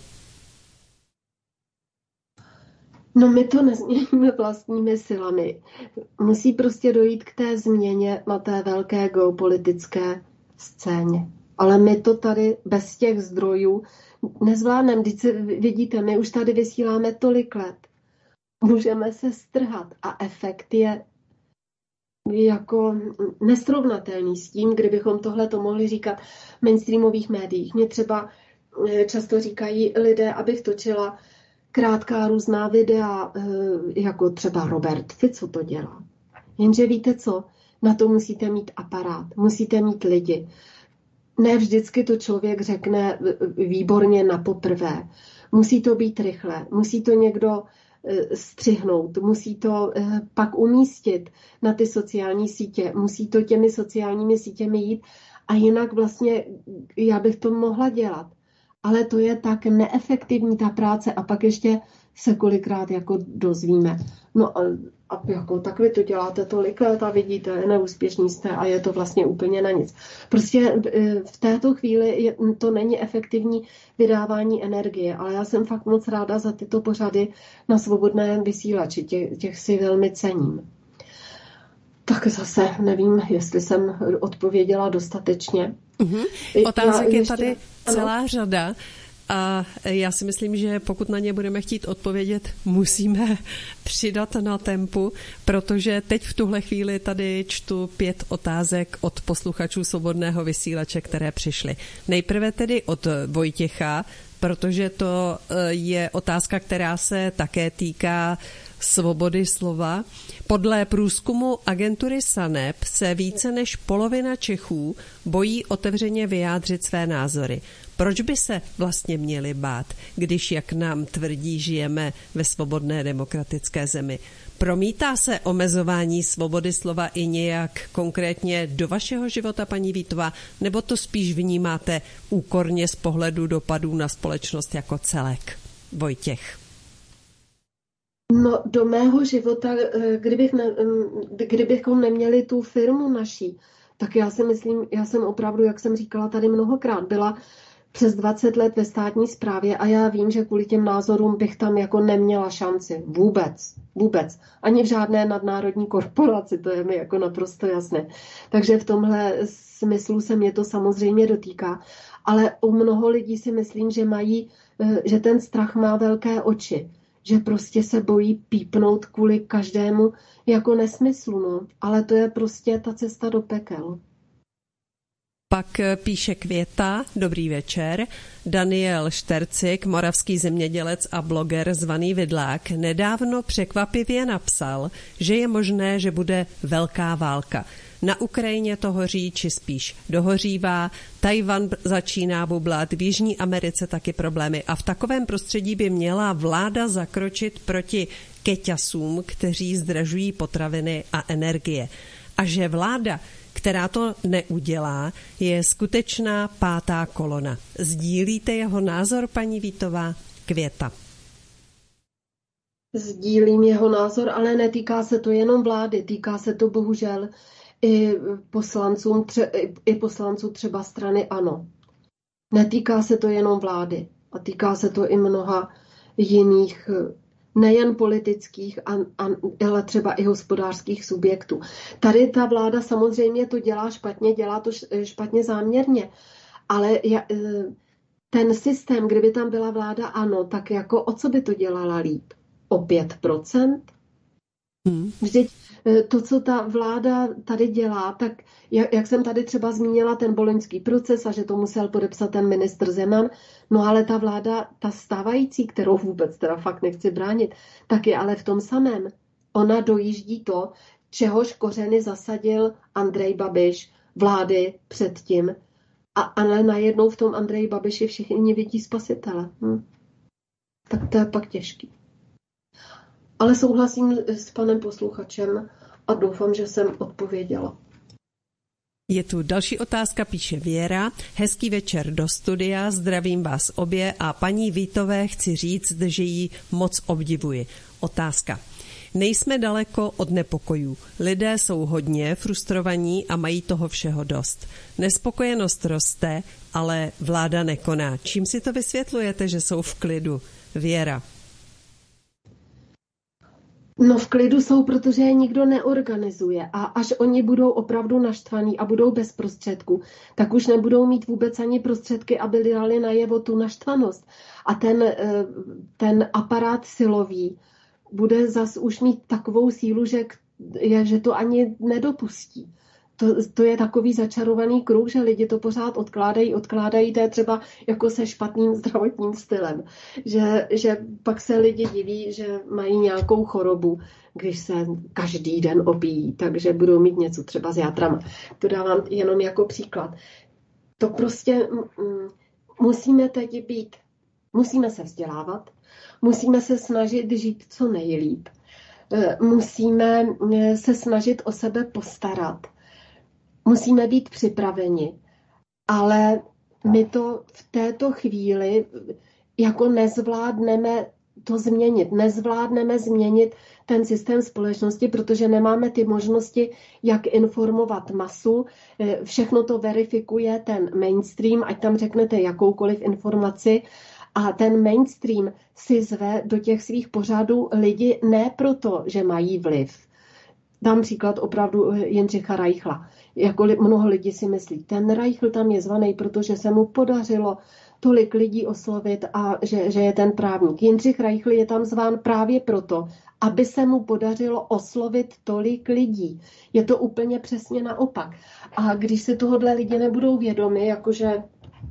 No my to nezměníme vlastními silami. Musí prostě dojít k té změně na té velké geopolitické scéně. Ale my to tady bez těch zdrojů nezvládneme. Když vidíte, my už tady vysíláme tolik let. Můžeme se strhat a efekt je jako nesrovnatelný s tím, kdybychom tohle to mohli říkat v mainstreamových médiích. Mě třeba eh, často říkají lidé, abych točila krátká různá videa, eh, jako třeba Robert Fico to dělá. Jenže víte co? Na to musíte mít aparát, musíte mít lidi. Ne vždycky to člověk řekne výborně na poprvé. Musí to být rychle, musí to někdo e, střihnout, musí to e, pak umístit na ty sociální sítě, musí to těmi sociálními sítěmi jít a jinak vlastně já bych to mohla dělat. Ale to je tak neefektivní ta práce a pak ještě se kolikrát jako dozvíme. No a jako tak vy to děláte tolik let a vidíte, neúspěšní jste a je to vlastně úplně na nic. Prostě e, v této chvíli je, to není efektivní vydávání energie, ale já jsem fakt moc ráda za tyto pořady na svobodném vysílači, těch, těch si velmi cením. Tak zase nevím, jestli jsem odpověděla dostatečně. Mm-hmm. Otázek je tady celá ano. řada. A já si myslím, že pokud na ně budeme chtít odpovědět, musíme [LAUGHS] přidat na tempu, protože teď v tuhle chvíli tady čtu pět otázek od posluchačů svobodného vysílače, které přišly. Nejprve tedy od Vojtěcha, protože to eh, je otázka, která se také týká svobody slova. Podle průzkumu agentury SANEP se více než polovina Čechů bojí otevřeně vyjádřit své názory. Proč by se vlastně měli bát, když, jak nám tvrdí, žijeme ve svobodné demokratické zemi? Promítá se omezování svobody slova i nějak konkrétně do vašeho života, paní Vítová, nebo to spíš vnímáte úkorně z pohledu dopadů na společnost jako celek? Vojtěch. No, do mého života, eh, kdybych ne, mm, kdybychom neměli tu firmu naší, tak já si myslím, já jsem opravdu, jak jsem říkala tady mnohokrát, byla přes 20 let ve státní správě a já vím, že kvůli těm názorům bych tam jako neměla šanci. Vůbec. Vůbec. Ani v žádné nadnárodní korporaci, to je mi jako naprosto jasné. Takže v tomhle smyslu se mě to samozřejmě dotýká. Ale u mnoho lidí si myslím, že mají, eh, že ten strach má velké oči že prostě se bojí pípnout kvůli každému jako nesmyslu, no. Ale to je prostě ta cesta do pekel. Pak eh, píše Květa, dobrý večer. Daniel Štercik, moravský zemědělec a bloger zvaný Vidlák, nedávno překvapivě napsal, že je možné, že bude velká válka. Na Ukrajině to hoří, či spíš dohořívá, Tajvan začíná bublat, v Jižní Americe taky problémy a v takovém prostředí by měla vláda zakročit proti keťasům, kteří zdražují potraviny a energie. A že vláda která to neudělá, je skutečná pátá kolona. Sdílíte jeho názor, paní Vítová? Květa. Sdílím jeho názor, ale netýká se to jenom vlády, týká se to bohužel i poslancům, tře, i poslanců třeba strany ANO. Netýká se to jenom vlády a týká se to i mnoha jiných nejen politických, ale třeba i hospodářských subjektů. Tady ta vláda samozřejmě to dělá špatně, dělá to špatně záměrně, ale e, ten systém, kdyby tam byla vláda ano, tak jako o co by to dělala líp? O 5%? Hmm. Vždyť e, to, co ta vláda tady dělá, tak jak, jak jsem tady třeba zmínila ten boloňský proces a že to musel podepsat ten ministr Zeman, no ale ta vláda, ta stávající, kterou vůbec teda fakt nechci bránit, tak je ale v tom samém. Ona dojíždí to, čehož kořeny zasadil Andrej Babiš, vlády předtím, a, ale najednou v tom Andrej Babiši všichni vidí spasitele. Hm. Tak to je pak těžký. Ale souhlasím s panem posluchačem a doufám, že jsem odpověděla. Je tu další otázka, píše Věra. Hezký večer do studia, zdravím vás obě a paní Vítové chci říct, že ji moc obdivuji. Otázka. Nejsme daleko od nepokojů. Lidé jsou hodně frustrovaní a mají toho všeho dost. Nespokojenost roste, ale vláda nekoná. Čím si to vysvětlujete, že jsou v klidu? Věra. No v klidu jsou, protože je nikdo neorganizuje a až oni budou opravdu naštvaní a budou bez prostředků, tak už nebudou mít vůbec ani prostředky, aby dali najevo tu naštvanost. A ten, eh, ten aparát silový bude zas už mít takovou sílu, že, že to ani nedopustí to, to je takový začarovaný kruh, že lidi to pořád odkládají, odkládají, to je třeba jako se špatným [LAUGHS] zdravotním stylem, že, že pak se lidi diví, že mají nějakou chorobu, když se každý den opíjí, takže budou mít něco třeba s játrama. To dávám jenom jako příklad. To prostě mm, musíme teď být, musíme se vzdělávat, musíme se snažit žít co nejlíp, e, musíme e, se snažit o sebe postarat musíme být připraveni. Ale my to v této chvíli jako nezvládneme to změnit. Nezvládneme změnit ten systém společnosti, protože nemáme ty možnosti, jak informovat masu. Všechno to verifikuje ten mainstream, ať tam řeknete jakoukoliv informaci. A ten mainstream si zve do těch svých pořadů lidi ne proto, že mají vliv. Dám příklad opravdu Jindřicha Reichla jako mnoho lidí si myslí. Ten Reichl tam je zvaný, protože se mu podařilo tolik lidí oslovit a že, že je ten právník. Jindřich Reichl je tam zván právě proto, aby se mu podařilo oslovit tolik lidí. Je to úplně přesně naopak. A když si tohohle lidi nebudou vědomi, jakože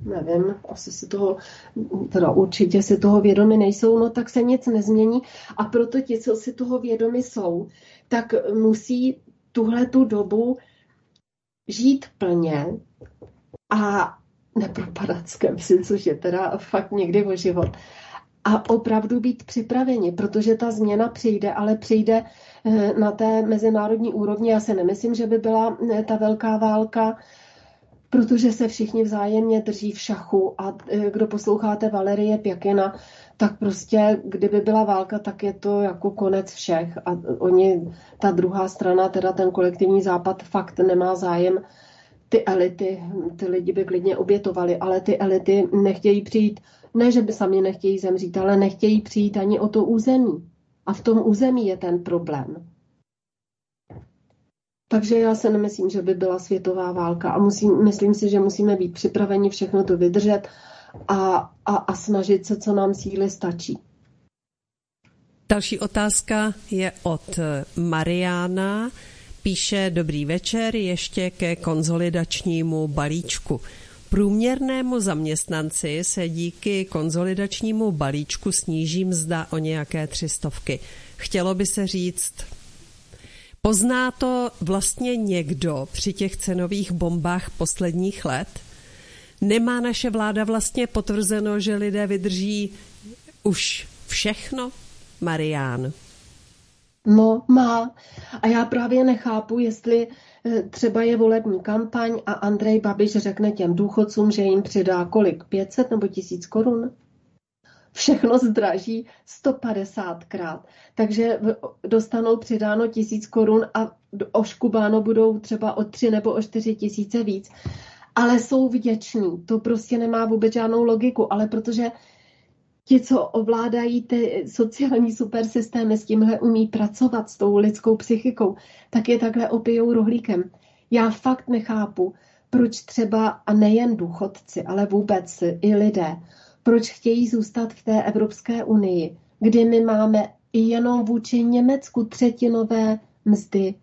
nevím, asi si toho, teda určitě si toho vědomi nejsou, no tak se nic nezmění a proto ti, co si toho vědomi jsou, tak musí tuhle tu dobu žít plně a nepropadat skepsi, což je teda fakt někdy o život. A opravdu být připraveni, protože ta změna přijde, ale přijde eh, na té mezinárodní úrovni. Já se nemyslím, že by byla eh, ta velká válka, protože se všichni vzájemně drží v šachu a eh, kdo posloucháte Valerie Pěkina, tak prostě, kdyby byla válka, tak je to jako konec všech. A oni, ta druhá strana, teda ten kolektivní západ, fakt nemá zájem ty elity, ty lidi by klidně obětovali, ale ty elity nechtějí přijít, ne, že by sami nechtějí zemřít, ale nechtějí přijít ani o to území. A v tom území je ten problém. Takže já se nemyslím, že by byla světová válka a musím, myslím si, že musíme být připraveni všechno to vydržet a, a, a snažit se, co nám síly stačí. Další otázka je od Mariána. Píše dobrý večer ještě ke konzolidačnímu balíčku. Průměrnému zaměstnanci se díky konzolidačnímu balíčku sníží mzda o nějaké třistovky. Chtělo by se říct, Pozná to vlastně někdo při těch cenových bombách posledních let? Nemá naše vláda vlastně potvrzeno, že lidé vydrží už všechno? Marián. No, má. A já právě nechápu, jestli eh, třeba je volební kampaň a Andrej Babiš řekne těm důchodcům, že jim přidá kolik? 500 nebo 1000 korun? Všechno zdraží 150 krát. Takže dostanou přidáno 1000 korun a oškubáno budou třeba o 3 nebo o 4 tisíce víc. Ale jsou vděční. To prostě nemá vůbec žádnou logiku. Ale protože ti, co ovládají ty sociální supersystémy, s tímhle umí pracovat s tou lidskou psychikou, tak je takhle opijou rohlíkem. Já fakt nechápu, proč třeba, a nejen důchodci, ale vůbec i lidé, proč chtějí zůstat v té Evropské unii, kdy my máme jenom vůči Německu třetinové mzdy,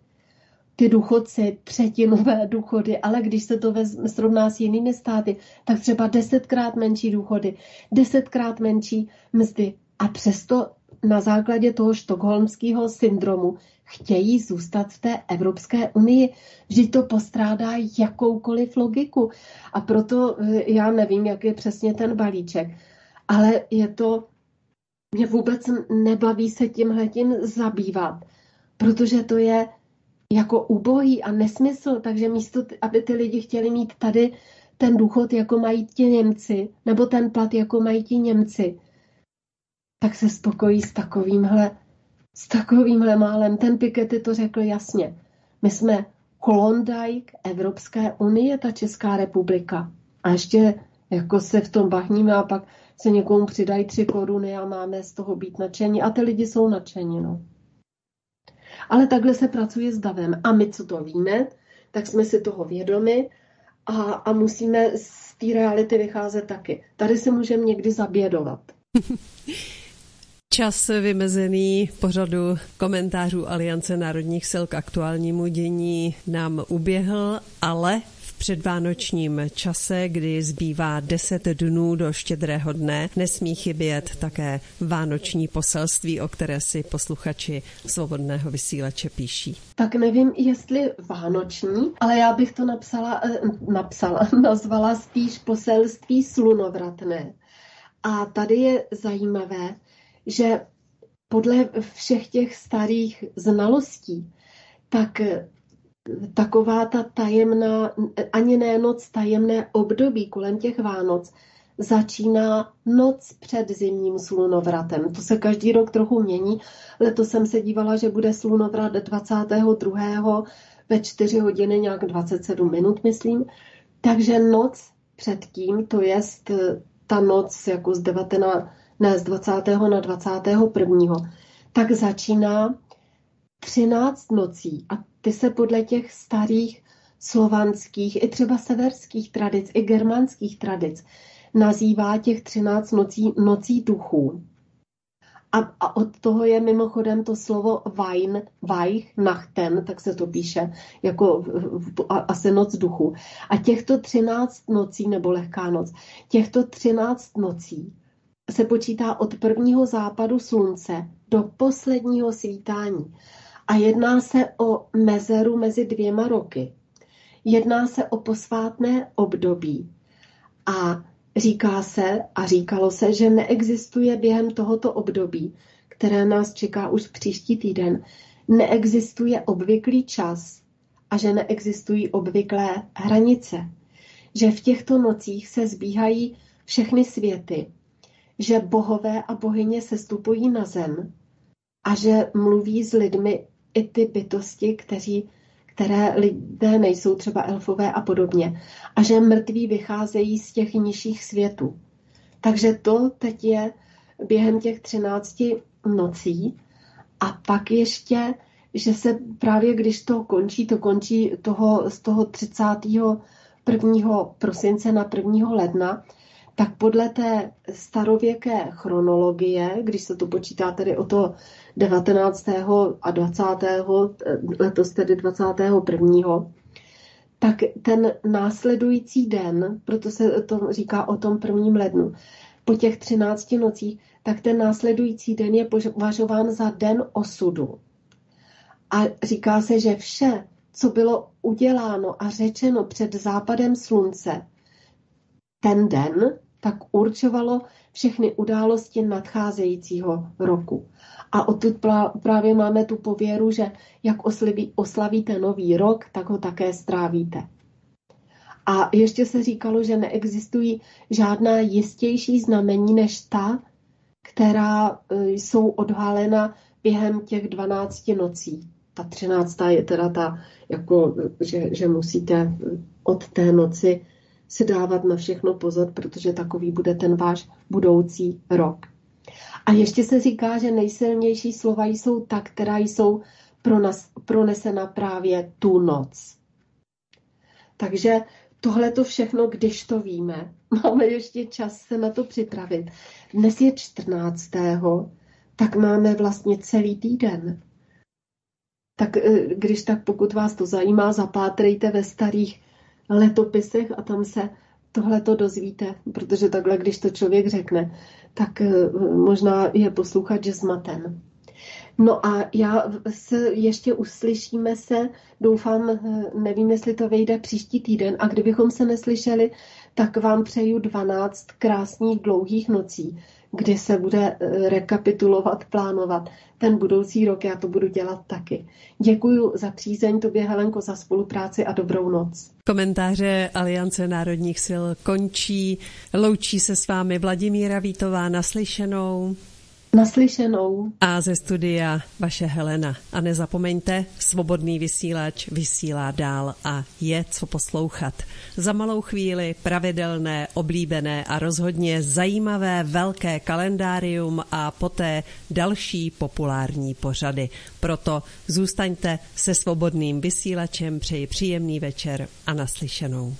ty důchodci třetinové [LAUGHS] důchody, ale když se to srovná s jinými státy, tak třeba desetkrát menší důchody, desetkrát menší mzdy. A přesto na základě toho štokholmského syndromu chtějí zůstat v té Evropské unii, že to postrádá jakoukoliv logiku. A proto eh, já nevím, jak je přesně ten balíček, ale je to, mě vůbec nebaví se tímhletím zabývat, protože to je jako ubohý a nesmysl, takže místo, aby ty lidi chtěli mít tady ten důchod, jako mají ti Němci, nebo ten plat, jako mají ti Němci, tak se spokojí s takovýmhle, s takovýmhle málem. Ten Piketty to řekl jasně. My jsme Klondike Evropské unie, ta Česká republika. A ještě jako se v tom bahníme a pak se někomu přidají tři koruny a máme z toho být nadšení. A ty lidi jsou nadšení, no. Ale takhle se pracuje s davem. A my, co to víme, tak jsme si toho vědomi a, a musíme z té reality vycházet taky. Tady se můžeme někdy zabědovat. [LAUGHS] Čas vymezený pořadu komentářů Aliance národních sil k aktuálnímu dění nám uběhl, ale předvánočním čase, kdy zbývá 10 dnů do štědrého dne, nesmí chybět také vánoční poselství, o které si posluchači svobodného vysílače píší. Tak nevím, jestli vánoční, ale já bych to napsala, eh, napsala, [LAUGHS] nazvala spíš poselství slunovratné. A tady je zajímavé, že podle všech těch starých znalostí, tak taková ta tajemná, ani ne noc, tajemné období kolem těch Vánoc začíná noc před zimním slunovratem. To se každý rok trochu mění. Letos jsem se dívala, že bude slunovrat 22. ve 4 hodiny nějak 27 minut, myslím. Takže noc předtím, to je ta noc jako z 19, ne, z 20. na 21. tak začíná 13 nocí a ty se podle těch starých slovanských i třeba severských tradic, i germánských tradic nazývá těch 13 nocí, nocí duchů. A, a od toho je mimochodem to slovo Wein, Weich, Nachten, tak se to píše, jako a, asi noc duchu. A těchto 13 nocí, nebo lehká noc, těchto 13 nocí se počítá od prvního západu slunce do posledního svítání a jedná se o mezeru mezi dvěma roky. Jedná se o posvátné období a říká se a říkalo se, že neexistuje během tohoto období, které nás čeká už příští týden, neexistuje obvyklý čas a že neexistují obvyklé hranice. Že v těchto nocích se zbíhají všechny světy, že bohové a bohyně se stupují na zem a že mluví s lidmi i ty bytosti, kteří, které lidé nejsou třeba elfové a podobně. A že mrtví vycházejí z těch nižších světů. Takže to teď je během těch třinácti nocí. A pak ještě, že se právě když to končí, to končí toho, z toho 31. prosince na 1. ledna, tak podle té starověké chronologie, když se to počítá tedy o to 19. a 20. letos tedy 21. tak ten následující den, proto se to říká o tom prvním lednu, po těch 13 nocích, tak ten následující den je považován za den osudu. A říká se, že vše, co bylo uděláno a řečeno před západem slunce, ten den, tak určovalo všechny události nadcházejícího roku. A odtud právě máme tu pověru, že jak oslaví, oslavíte nový rok, tak ho také strávíte. A ještě se říkalo, že neexistují žádná jistější znamení než ta, která e, jsou odhalena během těch 12 nocí. Ta 13. je teda ta, jako, že, že musíte od té noci si dávat na všechno pozor, protože takový bude ten váš budoucí rok. A ještě se říká, že nejsilnější slova jsou ta, která jsou pronesena právě tu noc. Takže tohle to všechno, když to víme, [LAUGHS] máme ještě čas se na to připravit. Dnes je 14. tak máme vlastně celý týden. Tak eh, když tak, pokud vás to zajímá, zapátrejte ve starých letopisech a tam se tohle to dozvíte, protože takhle, když to člověk řekne, tak eh, možná je poslouchat, že zmaten. No a já se ještě uslyšíme se, doufám, eh, nevím, jestli to vejde příští týden a kdybychom se neslyšeli, tak vám přeju 12 krásných dlouhých nocí, kdy se bude eh, rekapitulovat, plánovat ten budoucí rok. Já to budu dělat taky. Děkuji za přízeň tobě, Helenko, za spolupráci a dobrou noc. Komentáře Aliance národních sil končí. Loučí se s vámi Vladimíra Vítová naslyšenou. Naslyšenou. A ze studia vaše Helena. A nezapomeňte, svobodný vysílač vysílá dál a je co poslouchat. Za malou chvíli pravidelné, oblíbené a rozhodně zajímavé velké kalendárium a poté další populární pořady. Proto zůstaňte se svobodným vysílačem, přeji příjemný večer a naslyšenou.